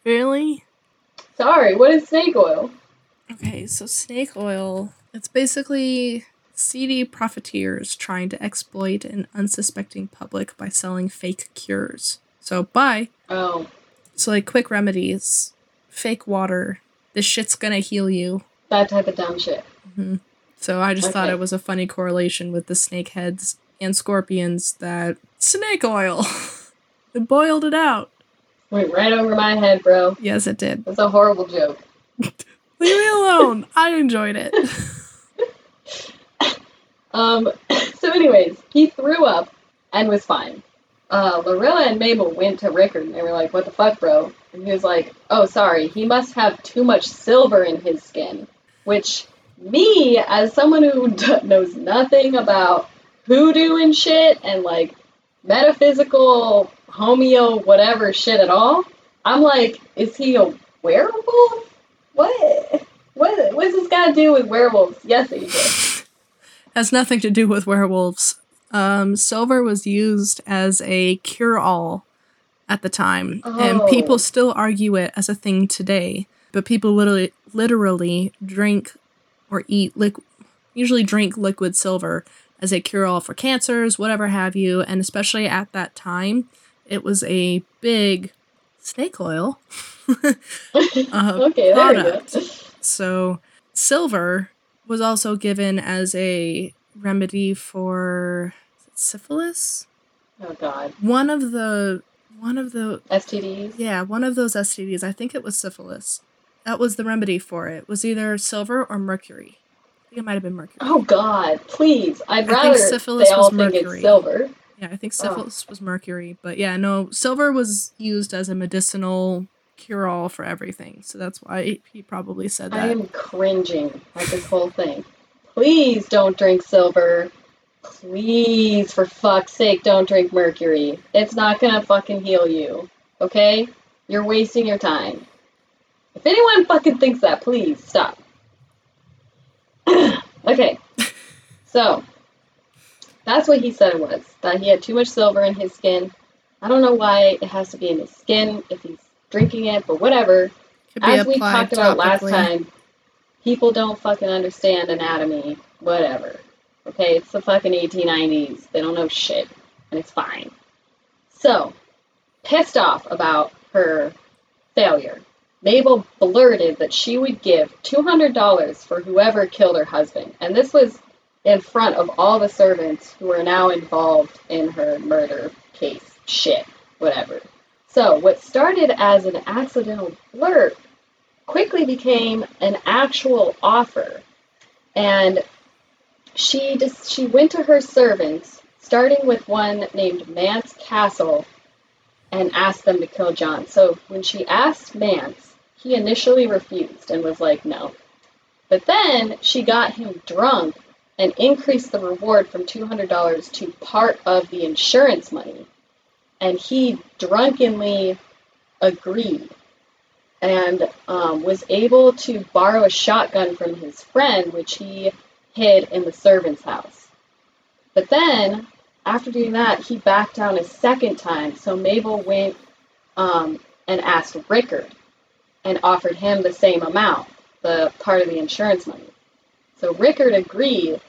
Really? Sorry, what is snake oil? Okay, so snake oil. It's basically seedy profiteers trying to exploit an unsuspecting public by selling fake cures. So, buy. Oh, So, like, quick remedies, fake water. This shit's gonna heal you. That type of dumb shit. So I just thought it was a funny correlation with the snakeheads and scorpions that snake oil. it boiled it out. Went right over my head, bro. Yes, it did. That's a horrible joke. Leave me alone. I enjoyed it. Um, so, anyways, he threw up and was fine. Uh, Lorilla and Mabel went to Rickard and they were like, What the fuck, bro? And he was like, Oh, sorry, he must have too much silver in his skin. Which, me, as someone who d- knows nothing about hoodoo and shit and like metaphysical, homeo, whatever shit at all, I'm like, Is he a werewolf? What? What, what's this got to do with werewolves? Yes, AJ. Has nothing to do with werewolves. Um, silver was used as a cure all at the time, and Oh. people still argue it as a thing today. But people literally, literally drink or eat liquid, usually drink liquid silver as a cure all for cancers, whatever have you. And especially at that time, it was a big snake oil uh, Okay, product. So silver was also given as a remedy for syphilis. Oh God. One of the one of the STDs. yeah, one of those STDs, I think it was syphilis. That was the remedy for it. Was either silver or mercury. I think it might have been mercury. Oh God, please! I'd I think rather syphilis they all was think mercury. it's silver. Yeah, I think oh. syphilis was mercury, but yeah, no, silver was used as a medicinal cure all for everything. So that's why he probably said that. I am cringing at this whole thing. Please don't drink silver. Please, for fuck's sake, don't drink mercury. It's not gonna fucking heal you. Okay? You're wasting your time. If anyone fucking thinks that, please stop. okay. So, that's what he said it was. That he had too much silver in his skin. I don't know why it has to be in his skin if he's drinking it, but whatever. As we talked about last time, people don't fucking understand anatomy. Whatever. Okay, it's the fucking 1890s. They don't know shit, and it's fine. So, pissed off about her failure, Mabel blurted that she would give $200 for whoever killed her husband. And this was in front of all the servants who are now involved in her murder case. Shit, whatever. So, what started as an accidental blurt quickly became an actual offer. And she just she went to her servants, starting with one named Mance Castle, and asked them to kill John. So when she asked Mance, he initially refused and was like, no. But then she got him drunk and increased the reward from $200 to part of the insurance money. And he drunkenly agreed and um, was able to borrow a shotgun from his friend, which he hid in the servant's house. But then, after doing that, he backed down a second time. So Mabel went um, and asked Rickard and offered him the same amount, the part of the insurance money. So Rickard agreed,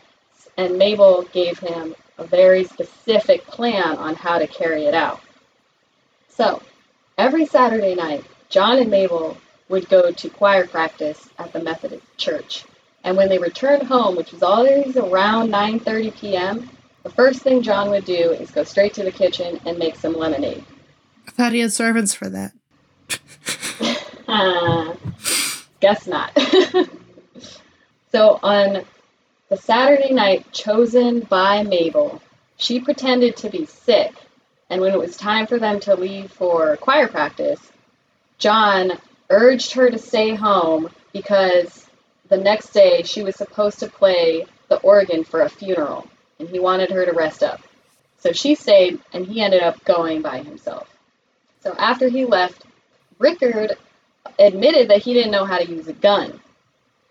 and Mabel gave him a very specific plan on how to carry it out. So, every Saturday night, John and Mabel would go to choir practice at the Methodist church. And when they returned home, which was always around 9:30 p.m., the first thing John would do is go straight to the kitchen and make some lemonade. I thought he had servants for that. Uh, guess not. so on the Saturday night chosen by Mabel, she pretended to be sick, and when it was time for them to leave for choir practice, John urged her to stay home because the next day she was supposed to play the organ for a funeral, and he wanted her to rest up. So she stayed, and he ended up going by himself. So after he left, Rickard admitted that he didn't know how to use a gun.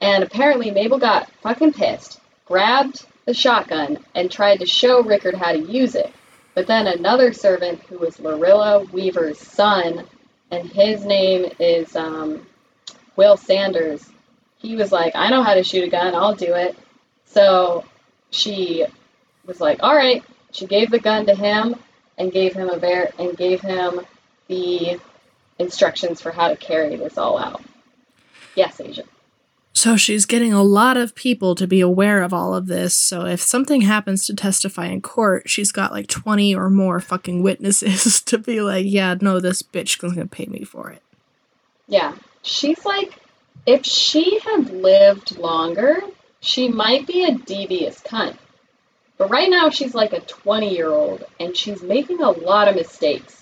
And apparently Mabel got fucking pissed, grabbed the shotgun, and tried to show Rickard how to use it. But then another servant, who was Lorilla Weaver's son, and his name is um, Will Sanders, he was like, I know how to shoot a gun, I'll do it. So she was like, all right. She gave the gun to him and gave him a bear and gave him the instructions for how to carry this all out. Yes, Asia. So she's getting a lot of people to be aware of all of this. So if something happens to testify in court, she's got like 20 or more fucking witnesses to be like, yeah, no, this bitch is going to pay me for it. Yeah. She's like, if she had lived longer, she might be a devious cunt. But right now, she's like a 20 year old and she's making a lot of mistakes.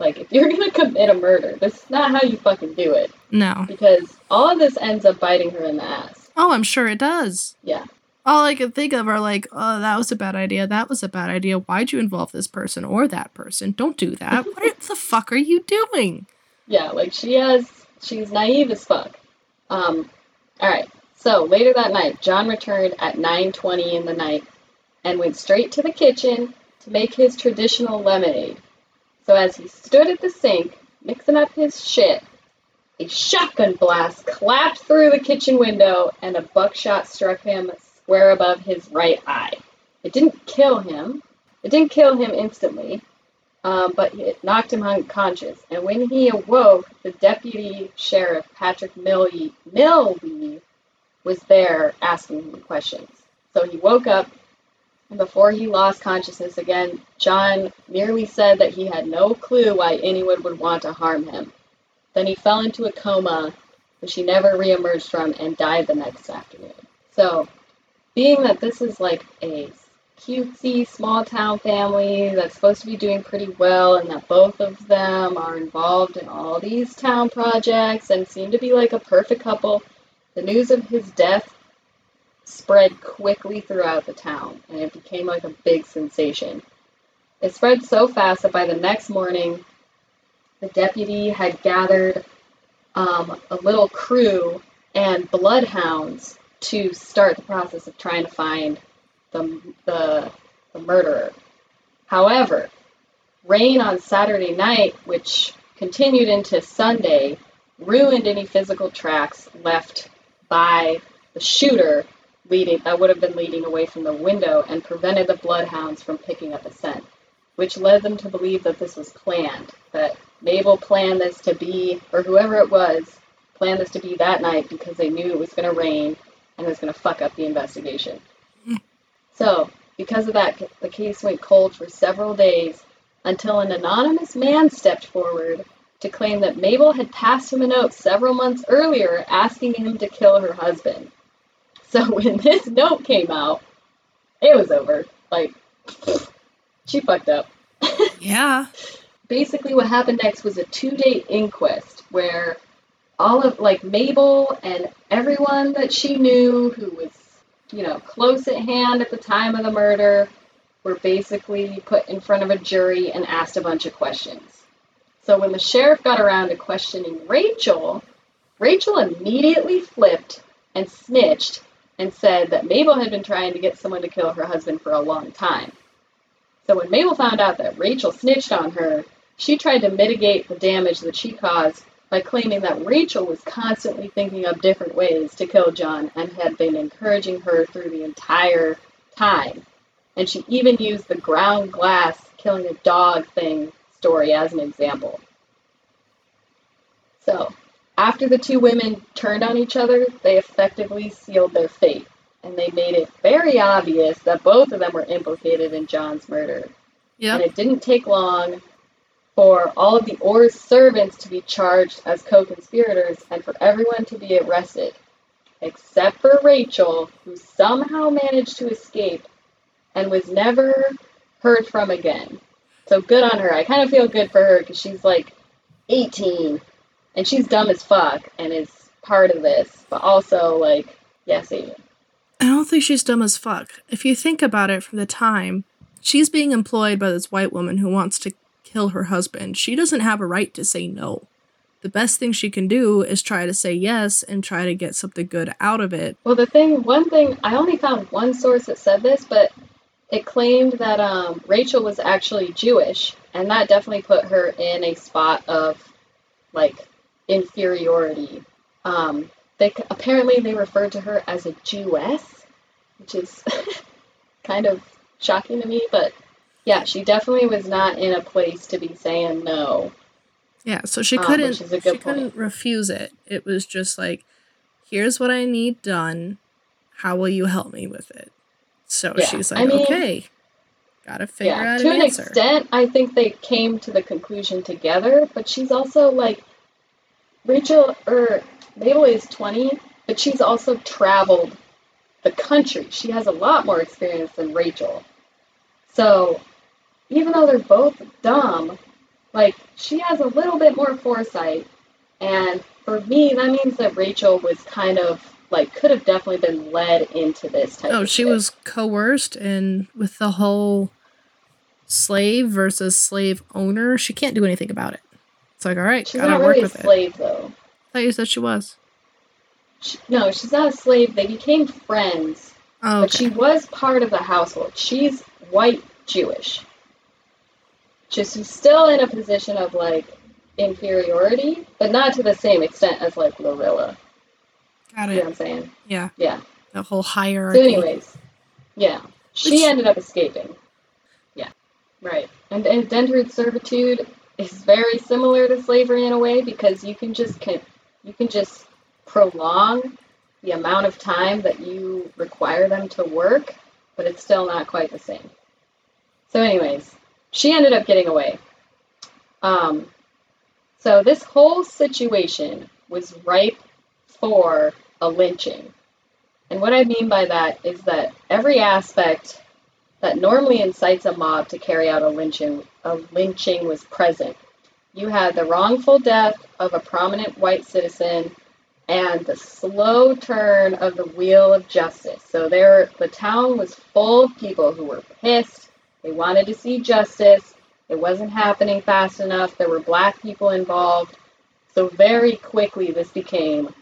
Like, if you're gonna commit a murder, that's not how you fucking do it. No. Because all of this ends up biting her in the ass. Oh, I'm sure it does. Yeah. All I can think of are like, oh, that was a bad idea. That was a bad idea. Why'd you involve this person or that person? Don't do that. what the fuck are you doing? Yeah, like she has, she's naive as fuck. Um, all right. So later that night, John returned at 9:20 in the night and went straight to the kitchen to make his traditional lemonade. So as he stood at the sink, mixing up his shit, a shotgun blast clapped through the kitchen window and a buckshot struck him square above his right eye. It didn't kill him. It didn't kill him instantly, um, but it knocked him unconscious. And when he awoke, the deputy sheriff, Patrick Milby, Milby was there asking him questions. So he woke up before he lost consciousness again, John merely said that he had no clue why anyone would want to harm him. Then he fell into a coma, which he never reemerged from and died the next afternoon. So, being that this is like a cutesy small town family that's supposed to be doing pretty well, and that both of them are involved in all these town projects and seem to be like a perfect couple, the news of his death spread quickly throughout the town, and it became like a big sensation. It spread so fast that by the next morning, the deputy had gathered um, a little crew and bloodhounds to start the process of trying to find the, the, the murderer. However, rain on Saturday night, which continued into Sunday, ruined any physical tracks left by the shooter leading that would have been leading away from the window and prevented the bloodhounds from picking up a scent, which led them to believe that this was planned, that Mabel planned this to be, or whoever it was, planned this to be that night because they knew it was going to rain and it was going to fuck up the investigation. So, because of that, the case went cold for several days until an anonymous man stepped forward to claim that Mabel had passed him a note several months earlier asking him to kill her husband. So when this note came out, it was over. Like, she fucked up. Yeah. Basically, what happened next was a two day inquest where all of, like, Mabel and everyone that she knew who was, you know, close at hand at the time of the murder were basically put in front of a jury and asked a bunch of questions. So when the sheriff got around to questioning Rachel, Rachel immediately flipped and snitched and said that Mabel had been trying to get someone to kill her husband for a long time. So when Mabel found out that Rachel snitched on her, she tried to mitigate the damage that she caused by claiming that Rachel was constantly thinking of different ways to kill John and had been encouraging her through the entire time. And she even used the ground glass killing a dog thing story as an example. So, after the two women turned on each other, they effectively sealed their fate, and they made it very obvious that both of them were implicated in John's murder. Yep. And it didn't take long for all of the Orr's servants to be charged as co conspirators and for everyone to be arrested, except for Rachel, who somehow managed to escape and was never heard from again. So good on her. I kind of feel good for her because she's like 18 and she's dumb as fuck and is part of this, but also like, yes, Amy. I don't think she's dumb as fuck. If you think about it from the time, she's being employed by this white woman who wants to kill her husband. She doesn't have a right to say no. The best thing she can do is try to say yes and try to get something good out of it. Well, the thing, one thing, I only found one source that said this, but it claimed that um, Rachel was actually Jewish, and that definitely put her in a spot of like inferiority. Um, they apparently they referred to her as a Jewess, which is kind of shocking to me. But yeah, she definitely was not in a place to be saying no. Yeah, so she Um, couldn't a she good couldn't refuse it. It was just like here's what I need done. How will you help me with it? So Yeah, she's I like, mean- okay, gotta figure yeah, out to an an answer. extent, I think they came to the conclusion together. But she's also like Rachel or Mabel is twenty, but she's also traveled the country. She has a lot more experience than Rachel. So even though they're both dumb, like she has a little bit more foresight. And for me, that means that Rachel was kind of like could have definitely been led into this type. Oh, she shit. was coerced, and with the whole slave versus slave owner, she can't do anything about it. It's like, all right, She's gotta not work really a with it. slave though. I thought you said she was. She, no, she's not a slave. They became friends, Oh, but she was part of the household. She's white Jewish. She's she's still in a position of like inferiority, but not to the same extent as like Lorilla. Got You know what it. I'm saying? Yeah, Yeah. the whole So, hierarchy. anyways, yeah, she Which- ended up escaping. Yeah, right. And indentured servitude is very similar to slavery in a way because you can just can you can just prolong the amount of time that you require them to work, but it's still not quite the same. So, anyways, she ended up getting away. Um, so this whole situation was ripe for a lynching. And what I mean by that is that every aspect that normally incites a mob to carry out a lynching, a lynching was present. You had the wrongful death of a prominent white citizen and the slow turn of the wheel of justice. So there the town was full of people who were pissed. They wanted to see justice. It wasn't happening fast enough. There were black people involved. So very quickly this became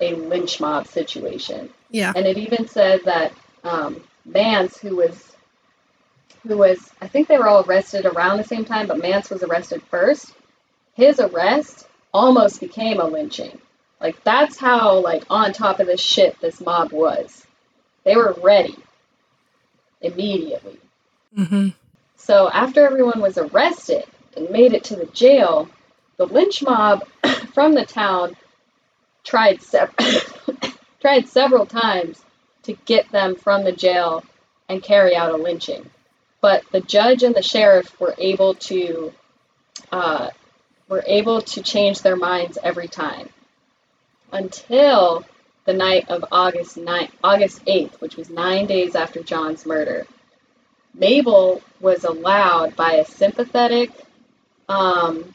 a lynch mob situation. Yeah. And it even said that um, Mance, who was, who was, I think they were all arrested around the same time, but Mance was arrested first. His arrest almost became a lynching. Like that's how like on top of this shit this mob was. They were ready immediately. Mm-hmm. So after everyone was arrested and made it to the jail, the lynch mob from the town tried se- tried several times to get them from the jail and carry out a lynching. But the judge and the sheriff were able to uh, were able to change their minds every time until the night of August 9th, August 8th, which was nine days after John's murder. Mabel was allowed by a sympathetic um,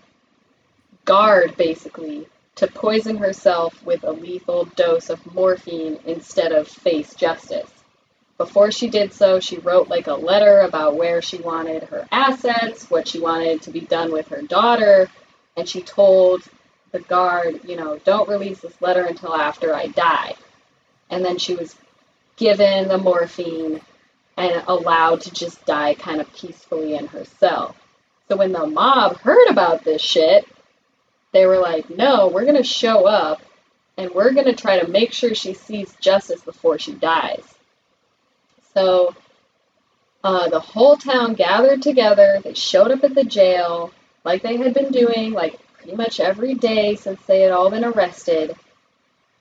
guard, basically, to poison herself with a lethal dose of morphine instead of face justice. Before she did so, she wrote like a letter about where she wanted her assets, what she wanted to be done with her daughter, and she told the guard, you know, don't release this letter until after I die. And then she was given the morphine and allowed to just die kind of peacefully in her cell. So when the mob heard about this shit, they were like, no, we're going to show up and we're going to try to make sure she sees justice before she dies. So uh, the whole town gathered together. They showed up at the jail like they had been doing, like pretty much every day since they had all been arrested.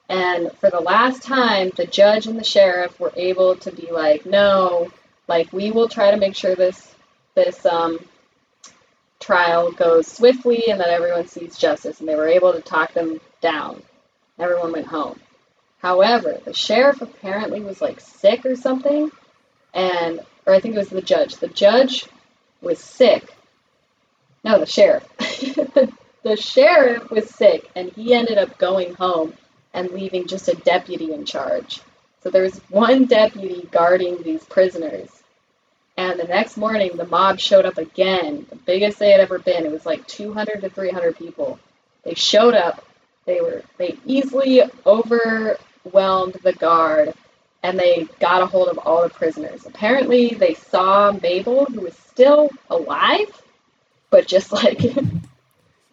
And for the last time, the judge and the sheriff were able to be like, no, like we will try to make sure this this um, trial goes swiftly and that everyone sees justice. And they were able to talk them down. Everyone went home. However, the sheriff apparently was like sick or something, and or I think it was the judge. The judge was sick. No, the sheriff. the, sheriff was sick, and he ended up going home and leaving just a deputy in charge. So there's one deputy guarding these prisoners. And the next morning, the mob showed up again, the biggest they had ever been. It was like 200 to 300 people. They showed up. They were they easily overwhelmed the guard, and they got a hold of all the prisoners. Apparently, they saw Mabel, who was still alive, but just like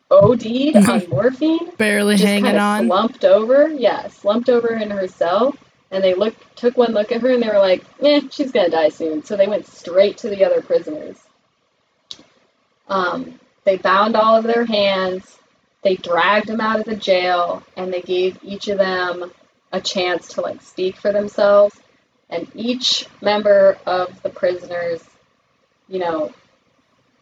OD'd on morphine Barely just hanging on. slumped over. Yeah, slumped over in her cell. And they looked, took one look at her, and they were like, "Eh, she's gonna die soon." So they went straight to the other prisoners. Um, they bound all of their hands. They dragged them out of the jail, and they gave each of them a chance to like speak for themselves. And each member of the prisoners, you know,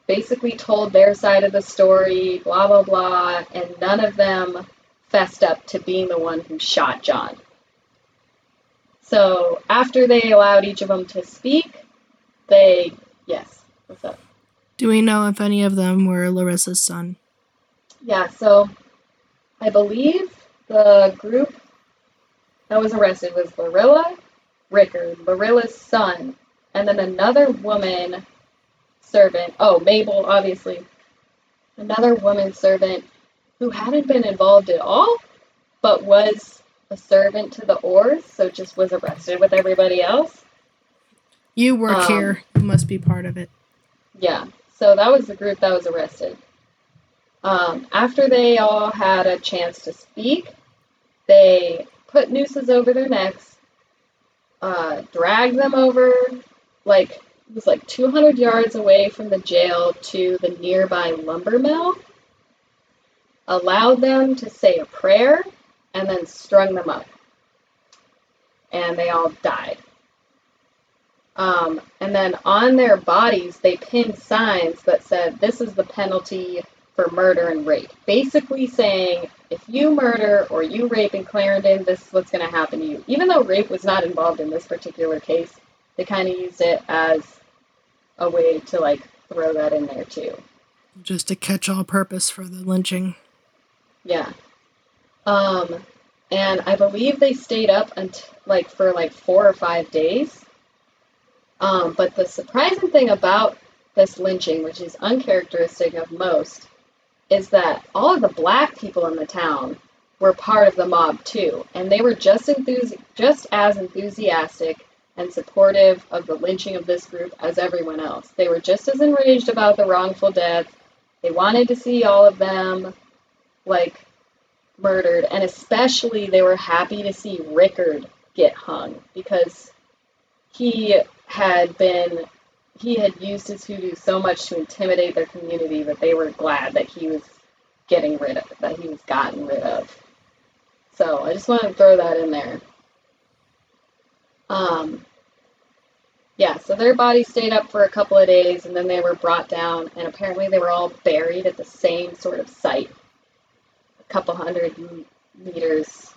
basically told their side of the story, blah, blah, blah, and none of them fessed up to being the one who shot John. So after they allowed each of them to speak, they, yes, what's up? Do we know if any of them were Larissa's son? Yeah, so I believe the group that was arrested was Larilla, Rickard, Larilla's son, and then another woman servant. Oh, Mabel, obviously. Another woman servant who hadn't been involved at all, but was a servant to the Orrs, so just was arrested with everybody else. You work Um, here. You must be part of it. Yeah, so that was the group that was arrested. Um, after they all had a chance to speak, they put nooses over their necks, uh, dragged them over, like, it was like 200 yards away from the jail to the nearby lumber mill, allowed them to say a prayer, and then strung them up. And they all died. Um, and then on their bodies, they pinned signs that said, This is the penalty for murder and rape. Basically saying, if you murder or you rape in Clarendon, this is what's going to happen to you. Even though rape was not involved in this particular case, they kind of used it as a way to like throw that in there too. Just a catch all purpose for the lynching. Yeah. Um, and I believe they stayed up until like for like four or five days. Um, but the surprising thing about this lynching, which is uncharacteristic of most, is that all of the black people in the town were part of the mob too, and they were just enthusi- just as enthusiastic and supportive of the lynching of this group as everyone else. They were just as enraged about the wrongful death. They wanted to see all of them like murdered, and especially they were happy to see Rickard get hung because he had been he had used his hoodoo so much to intimidate their community that they were glad that he was getting rid of that he was gotten rid of. So I just wanted to throw that in there. Um yeah, so their bodies stayed up for a couple of days and then they were brought down and apparently they were all buried at the same sort of site a couple hundred meters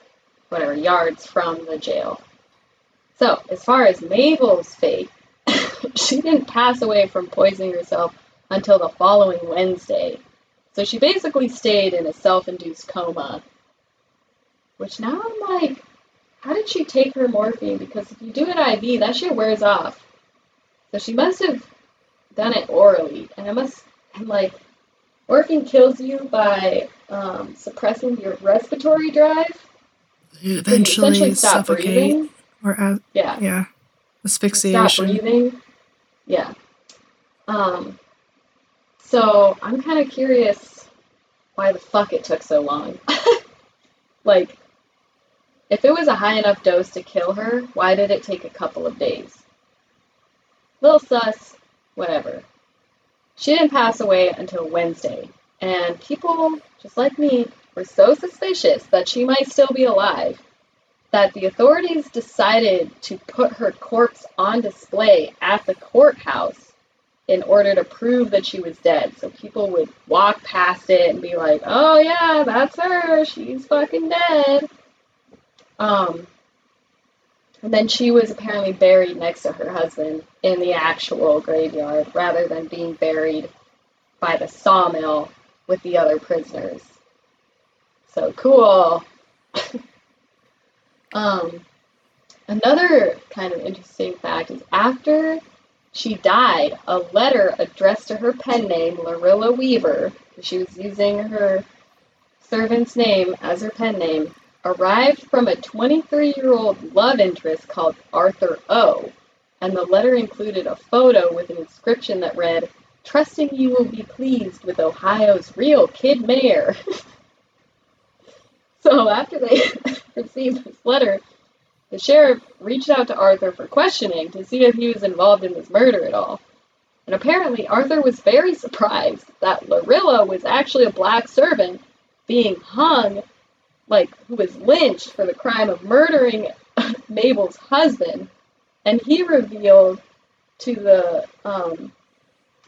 whatever yards from the jail. So, as far as Mabel's fate, she didn't pass away from poisoning herself until the following Wednesday. So she basically stayed in a self-induced coma. Which now I'm like, how did she take her morphine? Because if you do it IV, that shit wears off. So she must have done it orally, and I must and like morphine kills you by um, suppressing your respiratory drive. You eventually, stop suffocate breathing. or uh, Yeah. yeah, stop asphyxiation. breathing. Yeah. Um, so I'm kind of curious why the fuck it took so long. like, if it was a high enough dose to kill her, why did it take a couple of days? Little sus, whatever. She didn't pass away until Wednesday, and people, just like me, were so suspicious that she might still be alive that the authorities decided to put her corpse on display at the courthouse in order to prove that she was dead. So people would walk past it and be like, "Oh yeah, that's her. She's fucking dead." Um and then she was apparently buried next to her husband in the actual graveyard rather than being buried by the sawmill with the other prisoners. So cool. Um, another kind of interesting fact is after she died, a letter addressed to her pen name, Larilla Weaver, she was using her servant's name as her pen name, arrived from a 23 year old love interest called Arthur O. And the letter included a photo with an inscription that read, Trusting you will be pleased with Ohio's real kid mayor. So after they received this letter, the sheriff reached out to Arthur for questioning to see if he was involved in this murder at all. And apparently, Arthur was very surprised that Larilla was actually a black servant being hung like who was lynched for the crime of murdering Mabel's husband, and he revealed to the um,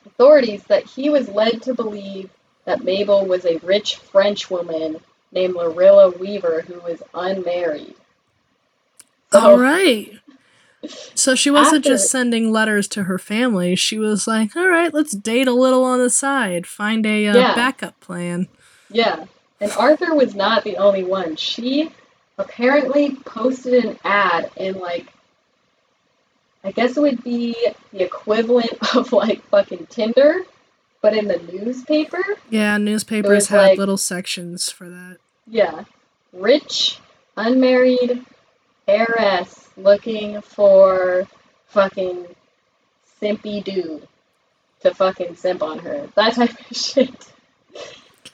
authorities that he was led to believe that Mabel was a rich French woman named Lorilla Weaver who was unmarried. So, All right. So she wasn't After- just sending letters to her family. She was like, all right, let's date a little on the side, find a uh, Yeah. backup plan. Yeah, and Arthur was not the only one. She apparently posted an ad in like, I guess it would be the equivalent of like fucking Tinder, but in the newspaper. Yeah, newspapers had like- little sections for that. Yeah, rich, unmarried heiress looking for fucking simpy dude to fucking simp on her. That type of shit.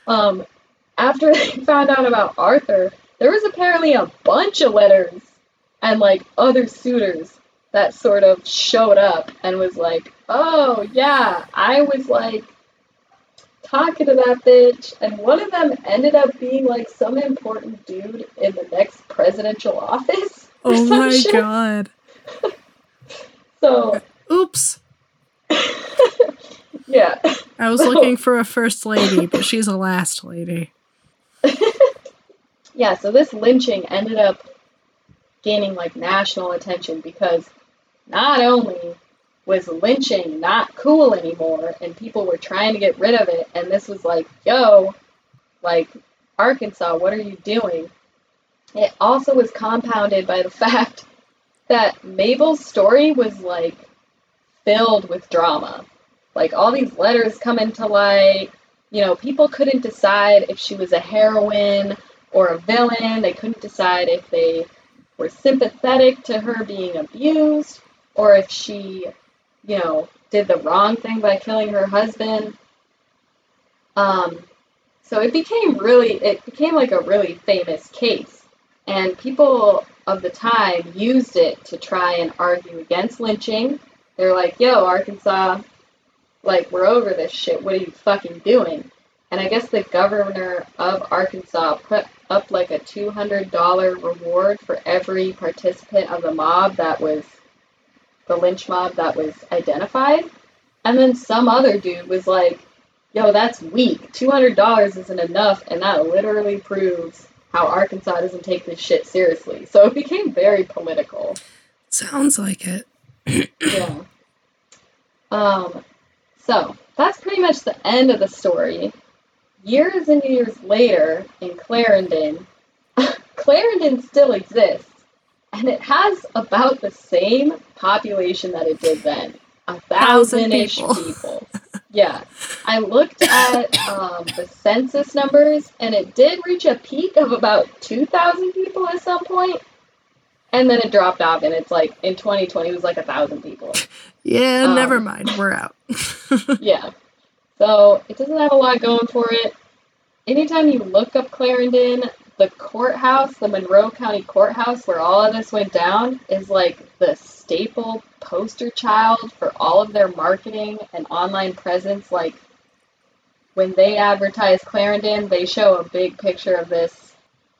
Um, after they found out about Arthur, there was apparently a bunch of letters and like other suitors that sort of showed up and was like, oh yeah, I was like talking to that bitch, and one of them ended up being like some important dude in the next presidential office. Oh my shit. god. So Oops. yeah, I was So- looking for a first lady, but she's a last lady. yeah. So this lynching ended up gaining like national attention because not only was lynching not cool anymore, and people were trying to get rid of it, and this was like, yo, like Arkansas, what are you doing? It also was compounded by the fact that Mabel's story was like filled with drama. Like all these letters coming to light, you know, people couldn't decide if she was a heroine or a villain. They couldn't decide if they were sympathetic to her being abused or if she, you know, did the wrong thing by killing her husband. Um, so it became really, it became like a really famous case. And people of the time used it to try and argue against lynching. They're like, yo, Arkansas, like, we're over this shit. What are you fucking doing? And I guess the governor of Arkansas put up like a $200 reward for every participant of the mob that was the lynch mob that was identified. And then some other dude was like, yo, that's weak. $200 isn't enough. And that literally proves how Arkansas doesn't take this shit seriously. So it became very political. Sounds like it. Yeah. Um, so that's pretty much the end of the story. Years and years later, in Clarendon, Clarendon still exists, and it has about the same population that it did then. A Thousand thousand-ish people. people. Yeah. I looked at um, the census numbers, and it did reach a peak of about 2,000 people at some point, and then it dropped off, and it's like, in 2020, it was like a thousand people. Yeah, Um, never mind. We're out. Yeah. So it doesn't have a lot going for it. Anytime you look up Clarendon, the courthouse, the Monroe County Courthouse, where all of this went down, is like the staple poster child for all of their marketing and online presence. Like when they advertise Clarendon, they show a big picture of this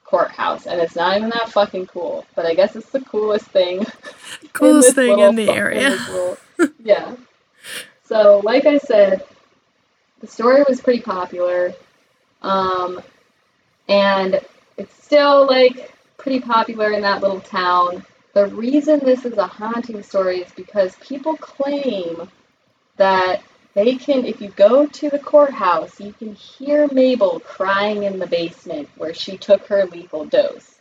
courthouse, and it's not even that fucking cool. But I guess it's the coolest thing in Coolest this thing in the area. yeah. So, like I said, the story was pretty popular, um, and it's still like pretty popular in that little town. The reason this is a haunting story is because people claim that they can, if you go to the courthouse, you can hear Mabel crying in the basement where she took her lethal dose.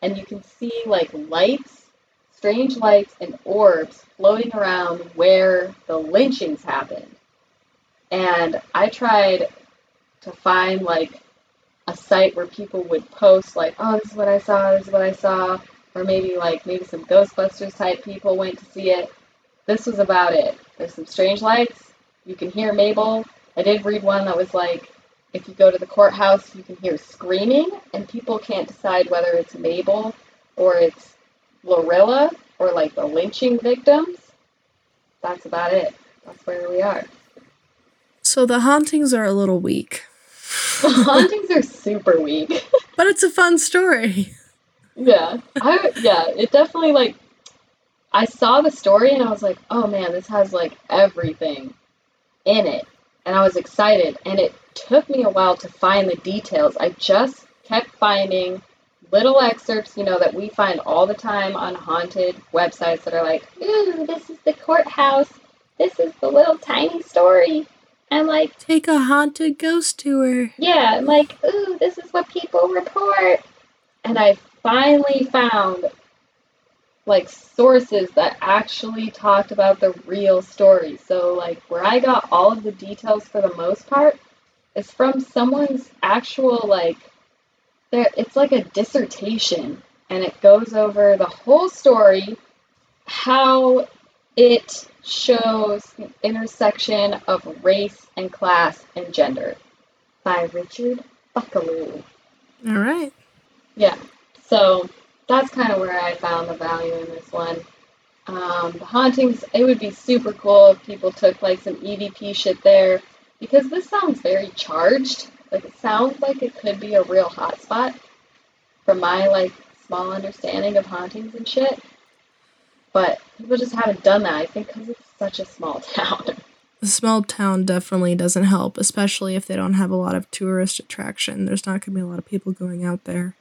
And you can see like lights, strange lights, and orbs floating around where the lynchings happened. And I tried to find like a site where people would post like, oh, this is what I saw, this is what I saw, or maybe like maybe some Ghostbusters type people went to see it. This was about it. There's some strange lights. You can hear Mabel. I did read one that was like, if you go to the courthouse, you can hear screaming, and people can't decide whether it's Mabel or it's Lorilla or like the lynching victims. That's about it. That's where we are. So the hauntings are a little weak. The hauntings are super weak. But it's a fun story. Yeah, I yeah, it definitely like. I saw the story and I was like, oh man, this has like everything in it, and I was excited. And it took me a while to find the details. I just kept finding little excerpts, you know, that we find all the time on haunted websites that are like, ooh, this is the courthouse. This is the little tiny story. And like, Take a haunted ghost tour. yeah, and like, ooh, this is what people report. And I finally found like sources that actually talked about the real story. So like where I got all of the details for the most part is from someone's actual like there it's like a dissertation and it goes over the whole story how it shows the intersection of race and class and gender by Richard Buckelew. All right. Yeah. So that's kind of where I found the value in this one. Um, the hauntings, it would be super cool if people took like some EVP shit there because this sounds very charged. Like it sounds like it could be a real hotspot from my like small understanding of hauntings and shit. But people just haven't done that. I think because it's such a small town. The small town definitely doesn't help, especially if they don't have a lot of tourist attraction. There's not going to be a lot of people going out there.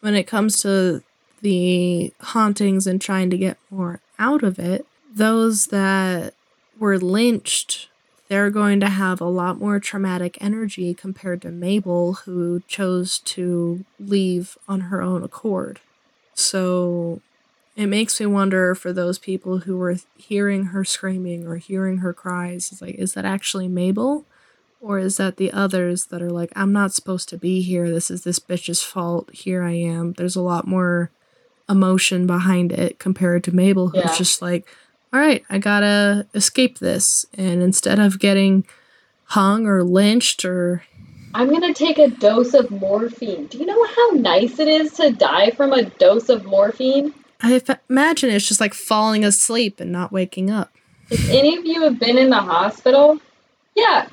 When it comes to the hauntings and trying to get more out of it, those that were lynched, they're going to have a lot more traumatic energy compared to Mabel, who chose to leave on her own accord. So it makes me wonder for those people who were hearing her screaming or hearing her cries is like is that actually mabel or is that the others that are like i'm not supposed to be here this is this bitch's fault here i am there's a lot more emotion behind it compared to mabel who's Yeah. just like all right i gotta escape this and instead of getting hung or lynched or I'm gonna take a dose of morphine. Do you know how nice it is to die from a dose of morphine? I imagine it's just like falling asleep and not waking up If any of you have been in the hospital, yeah.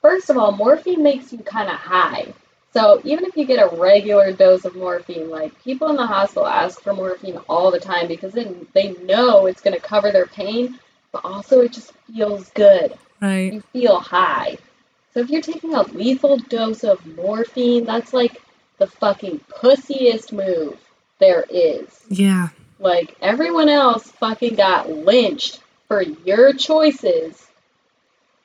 First of all, morphine makes you kind of high. So even if you get a regular dose of morphine, like people in the hospital ask for morphine all the time because they, they know it's going to cover their pain, but also it just feels good. right You feel high. So if you're taking a lethal dose of morphine, that's like the fucking pussiest move there is. yeah Like everyone else fucking got lynched for your choices.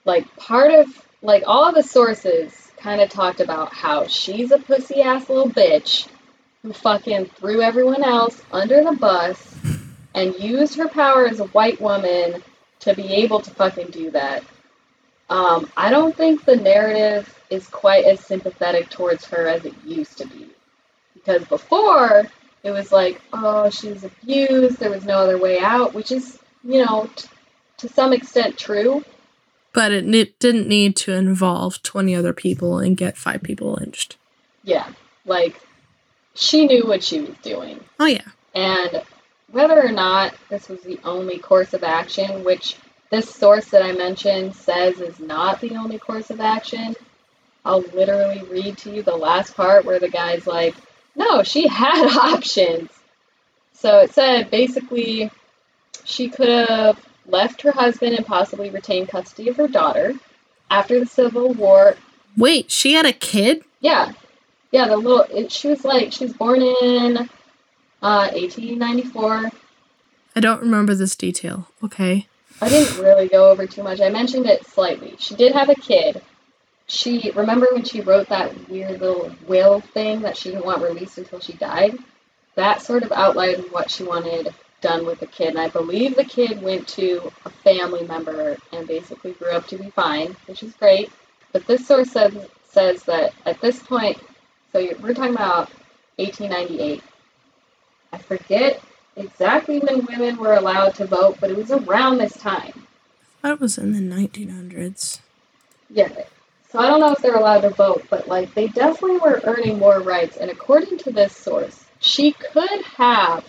Like part of like all the sources kind of talked about how she's a pussy ass little bitch who fucking threw everyone else under the bus and used her power as a white woman to be able to fucking do that. Um, I don't think the narrative is quite as sympathetic towards her as it used to be. Because before, it was like, oh, she was abused, there was no other way out, which is, you know, t- to some extent true. But it ne- didn't need to involve 20 other people and get five people lynched. Yeah, like, she knew what she was doing. Oh, yeah. And whether or not this was the only course of action, which this source that I mentioned says is not the only course of action, I'll literally read to you the last part where the guy's like, no, she had options. So it said basically she could have left her husband and possibly retained custody of her daughter. After the Civil War, Wait, she had a kid? yeah, yeah, the little, it, she was like, she was born in uh, 1894. I don't remember this detail. Okay. I didn't really go over too much. I mentioned it slightly. She did have a kid. She remember when she wrote that weird little will thing that she didn't want released until she died. That sort of outlined what she wanted done with the kid, and I believe the kid went to a family member and basically grew up to be fine, which is great. But this source says says that at this point, so you're, we're talking about 1898. I forget exactly when women were allowed to vote, but it was around this time. I thought it was in the 1900s. Yeah. So I don't know if they're allowed to vote, but like they definitely were earning more rights. And according to this source, she could have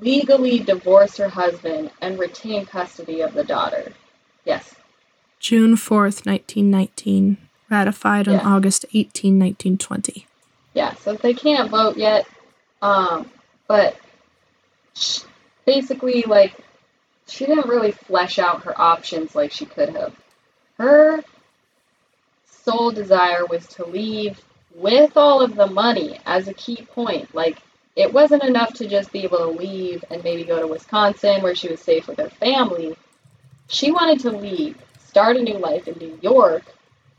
legally divorced her husband and retain custody of the daughter. Yes. June 4th, 1919. Ratified on August 18, 1920. Yeah, so they can't vote yet. Um, but sh- basically, like, she didn't really flesh out her options like she could have. Her sole desire was to leave with all of the money as a key point. Like, it wasn't enough to just be able to leave and maybe go to Wisconsin where she was safe with her family. She wanted to leave, start a new life in New York,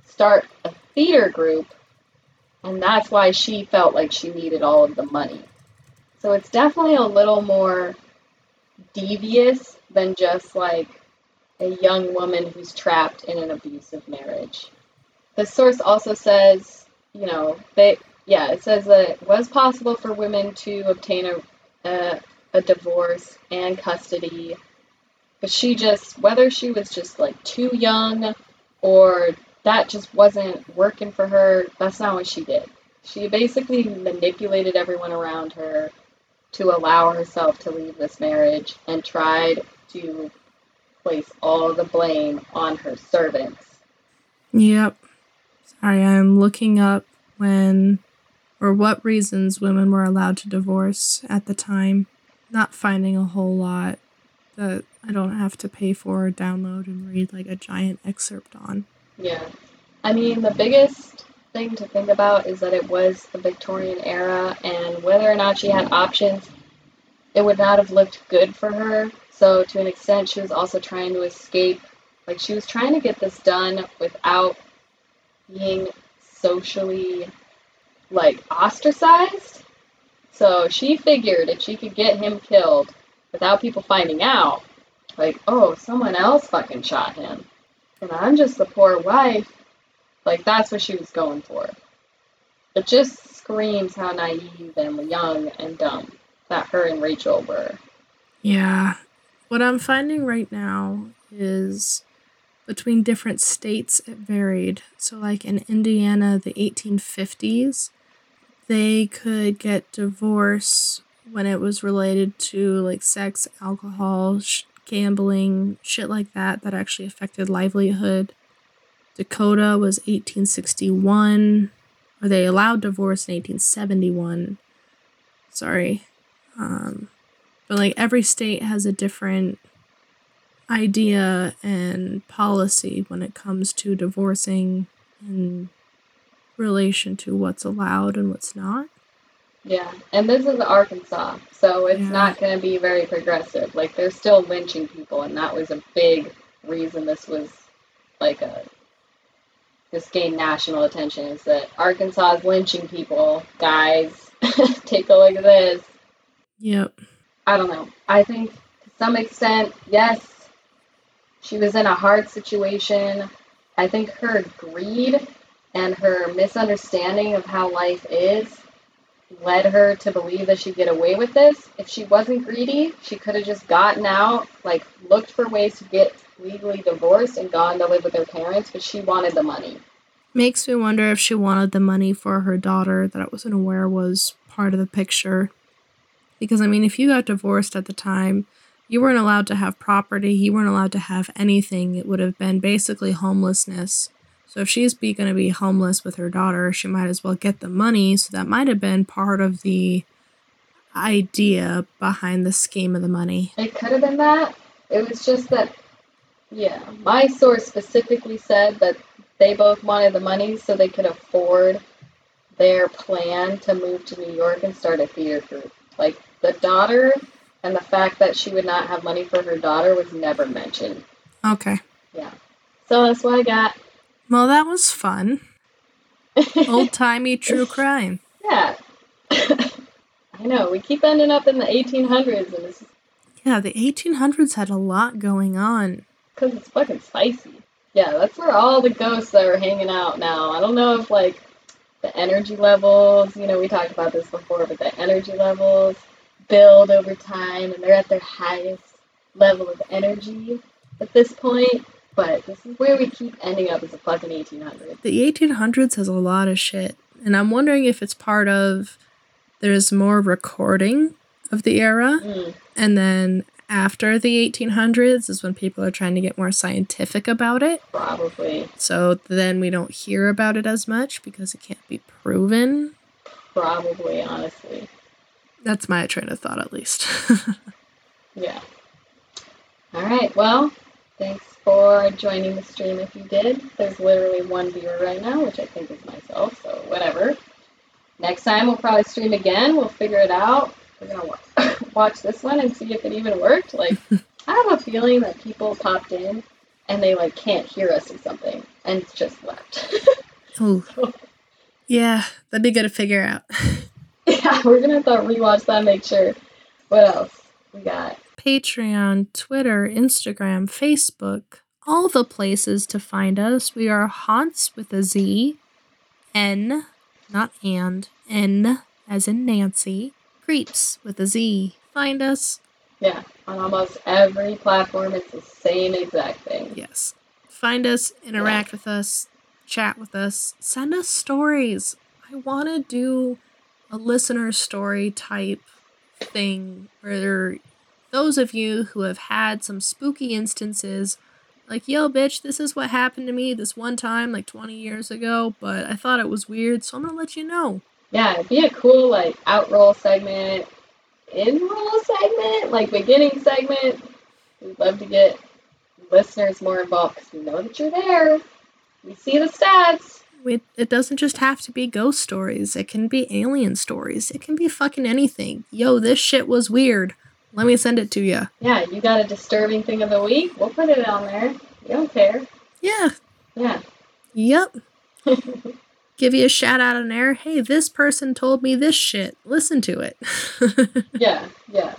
start a theater group, and that's why she felt like she needed all of the money. So it's definitely a little more devious than just like a young woman who's trapped in an abusive marriage. The source also says, you know, they yeah, it says that it was possible for women to obtain a a, a divorce and custody, but she just whether she was just like too young or that just wasn't working for her, that's not what she did. She basically manipulated everyone around her to allow herself to leave this marriage and tried to place all the blame on her servants. Yep. Sorry, I'm looking up when or what reasons women were allowed to divorce at the time. Not finding a whole lot that I don't have to pay for or download and read like a giant excerpt on. Yeah. I mean, the biggest thing to think about is that it was the Victorian era, and whether or not she had options, it would not have looked good for her. So, to an extent, she was also trying to escape. Like, she was trying to get this done without being socially, like, ostracized. So, she figured if she could get him killed without people finding out, like, oh, someone else fucking shot him. And I'm just the poor wife. Like, that's what she was going for. It just screams how naive and young and dumb that her and Rachel were. Yeah. What I'm finding right now is between different states it varied. So, like in Indiana, the 1850s, they could get divorce when it was related to like sex, alcohol, sh- gambling, shit like that, that actually affected livelihood. Dakota was 1861, or they allowed divorce in 1871. Sorry. Um, but like every state has a different idea and policy when it comes to divorcing in relation to what's allowed and what's not. Yeah, and this is Arkansas, so it's Yeah. not going to be very progressive. Like, they're still lynching people, and that was a big reason this was like a. This gained national attention is that Arkansas is lynching people. Guys, take a look at this. Yep. I don't know. I think to some extent, yes, she was in a hard situation. I think her greed and her misunderstanding of how life is led her to believe that she'd get away with this. If she wasn't greedy, she could have just gotten out, like looked for ways to get legally divorced and gone to live with her parents, but she wanted the money. Makes me wonder if she wanted the money for her daughter that I wasn't aware was part of the picture. Because, I mean, if you got divorced at the time, you weren't allowed to have property, you weren't allowed to have anything. It would have been basically homelessness. So, if she's be going to be homeless with her daughter, she might as well get the money. So, that might have been part of the idea behind the scheme of the money. It could have been that. It was just that, yeah, my source specifically said that they both wanted the money so they could afford their plan to move to New York and start a theater group. Like, the daughter and the fact that she would not have money for her daughter was never mentioned. Okay. Yeah. So that's what I got. Well, that was fun. Old timey true crime. Yeah. I know, we keep ending up in the 1800s and it's Yeah, the 1800s had a lot going on. because it's fucking spicy. Yeah, that's where all the ghosts are hanging out now. I don't know if like the energy levels, you know, we talked about this before, but the energy levels build over time and they're at their highest level of energy at this point. But this is where we keep ending up as a fucking 1800s. The 1800s has a lot of shit, and I'm wondering if it's part of there's more recording of the era, Mm, and then after the 1800s is when people are trying to get more scientific about it. probably. So then we don't hear about it as much because it can't be proven. probably, honestly. That's my train of thought, at least. Yeah. All right. Well, thanks for joining the stream if you did. There's literally one viewer right now, which I think is myself, so whatever. Next time we'll probably stream again. We'll figure it out. We're going to watch this one and see if it even worked. Like, I have a feeling that people popped in and they like can't hear us or something and just left. Ooh. Yeah, that'd be good to figure out. yeah, we're gonna have to rewatch that, and make sure. What else we got? Patreon, Twitter, Instagram, Facebook, all the places to find us. We are Haunts with a Z, N, not and, N as in Nancy, Creeps with a Z. Find us. Yeah, on almost every platform, it's the same exact thing. Yes. Find us, interact with us, chat with us, send us stories. I want to do a listener story type thing where those of you who have had some spooky instances, like, yo, bitch, this is what happened to me this one time, like 20 years ago, but I thought it was weird, so I'm gonna let you know. Yeah, it'd be a cool, like, out roll segment, in roll segment, like, beginning segment. We'd love to get listeners more involved because we know that you're there. We see the stats. We, it doesn't just have to be ghost stories. It can be alien stories. It can be fucking anything. Yo, this shit was weird. Let me send it to you. Yeah, you got a disturbing thing of the week? We'll put it on there. We don't care. Yeah. Yeah. Yep. Give you a shout out on air. Hey, this person told me this shit. Listen to it. yeah, yeah.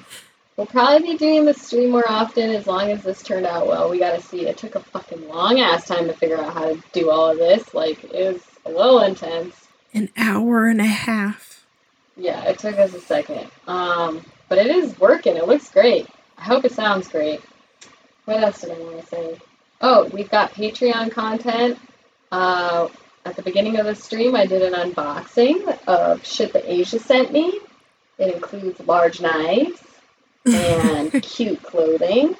We'll probably be doing the stream more often as long as this turned out well. We gotta see. It took a fucking long ass time to figure out how to do all of this. Like, it was a little intense. An hour and a half. Yeah, it took us a second. Um, but it is working. It looks great. I hope it sounds great. What else did I want to say? Oh, we've got Patreon content. Uh, at the beginning of the stream, I did an unboxing of shit that Asia sent me. It includes large knives and cute clothing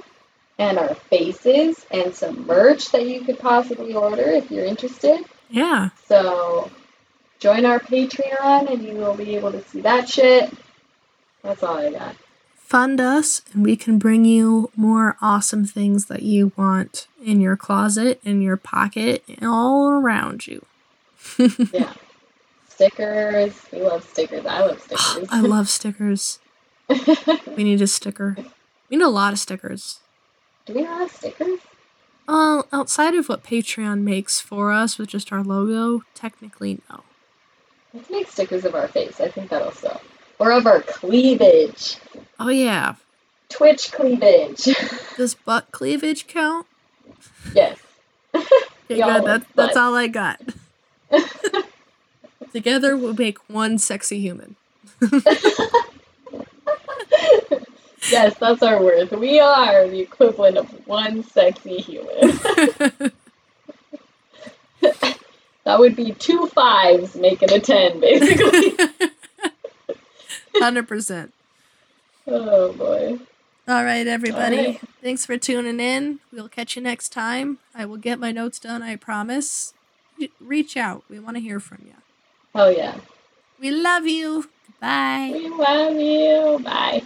and our faces and some merch that you could possibly order if you're interested. Yeah. So join our Patreon and you will be able to see that shit. That's all I got. Fund us, and we can bring you more awesome things that you want in your closet, in your pocket, and all around you. yeah. Stickers. We love stickers. I love stickers. I love stickers. we need a sticker. We need a lot of stickers. Do we have stickers? Well, outside of what Patreon makes for us with just our logo, technically no. Let's make stickers of our face. I think that'll sell. Or of our cleavage. Oh yeah. Twitch cleavage. Does butt cleavage count? Yes. Okay, good. That, that's all I got. Together we'll make one sexy human. yes, that's our worth. We are the equivalent of one sexy human. that would be two fives making a ten, basically. Hundred percent. Oh boy. All right, everybody. All right. Thanks for tuning in. We'll catch you next time. I will get my notes done, I promise. Reach out. We want to hear from you. Oh yeah. We love you. Bye. We love you. Bye.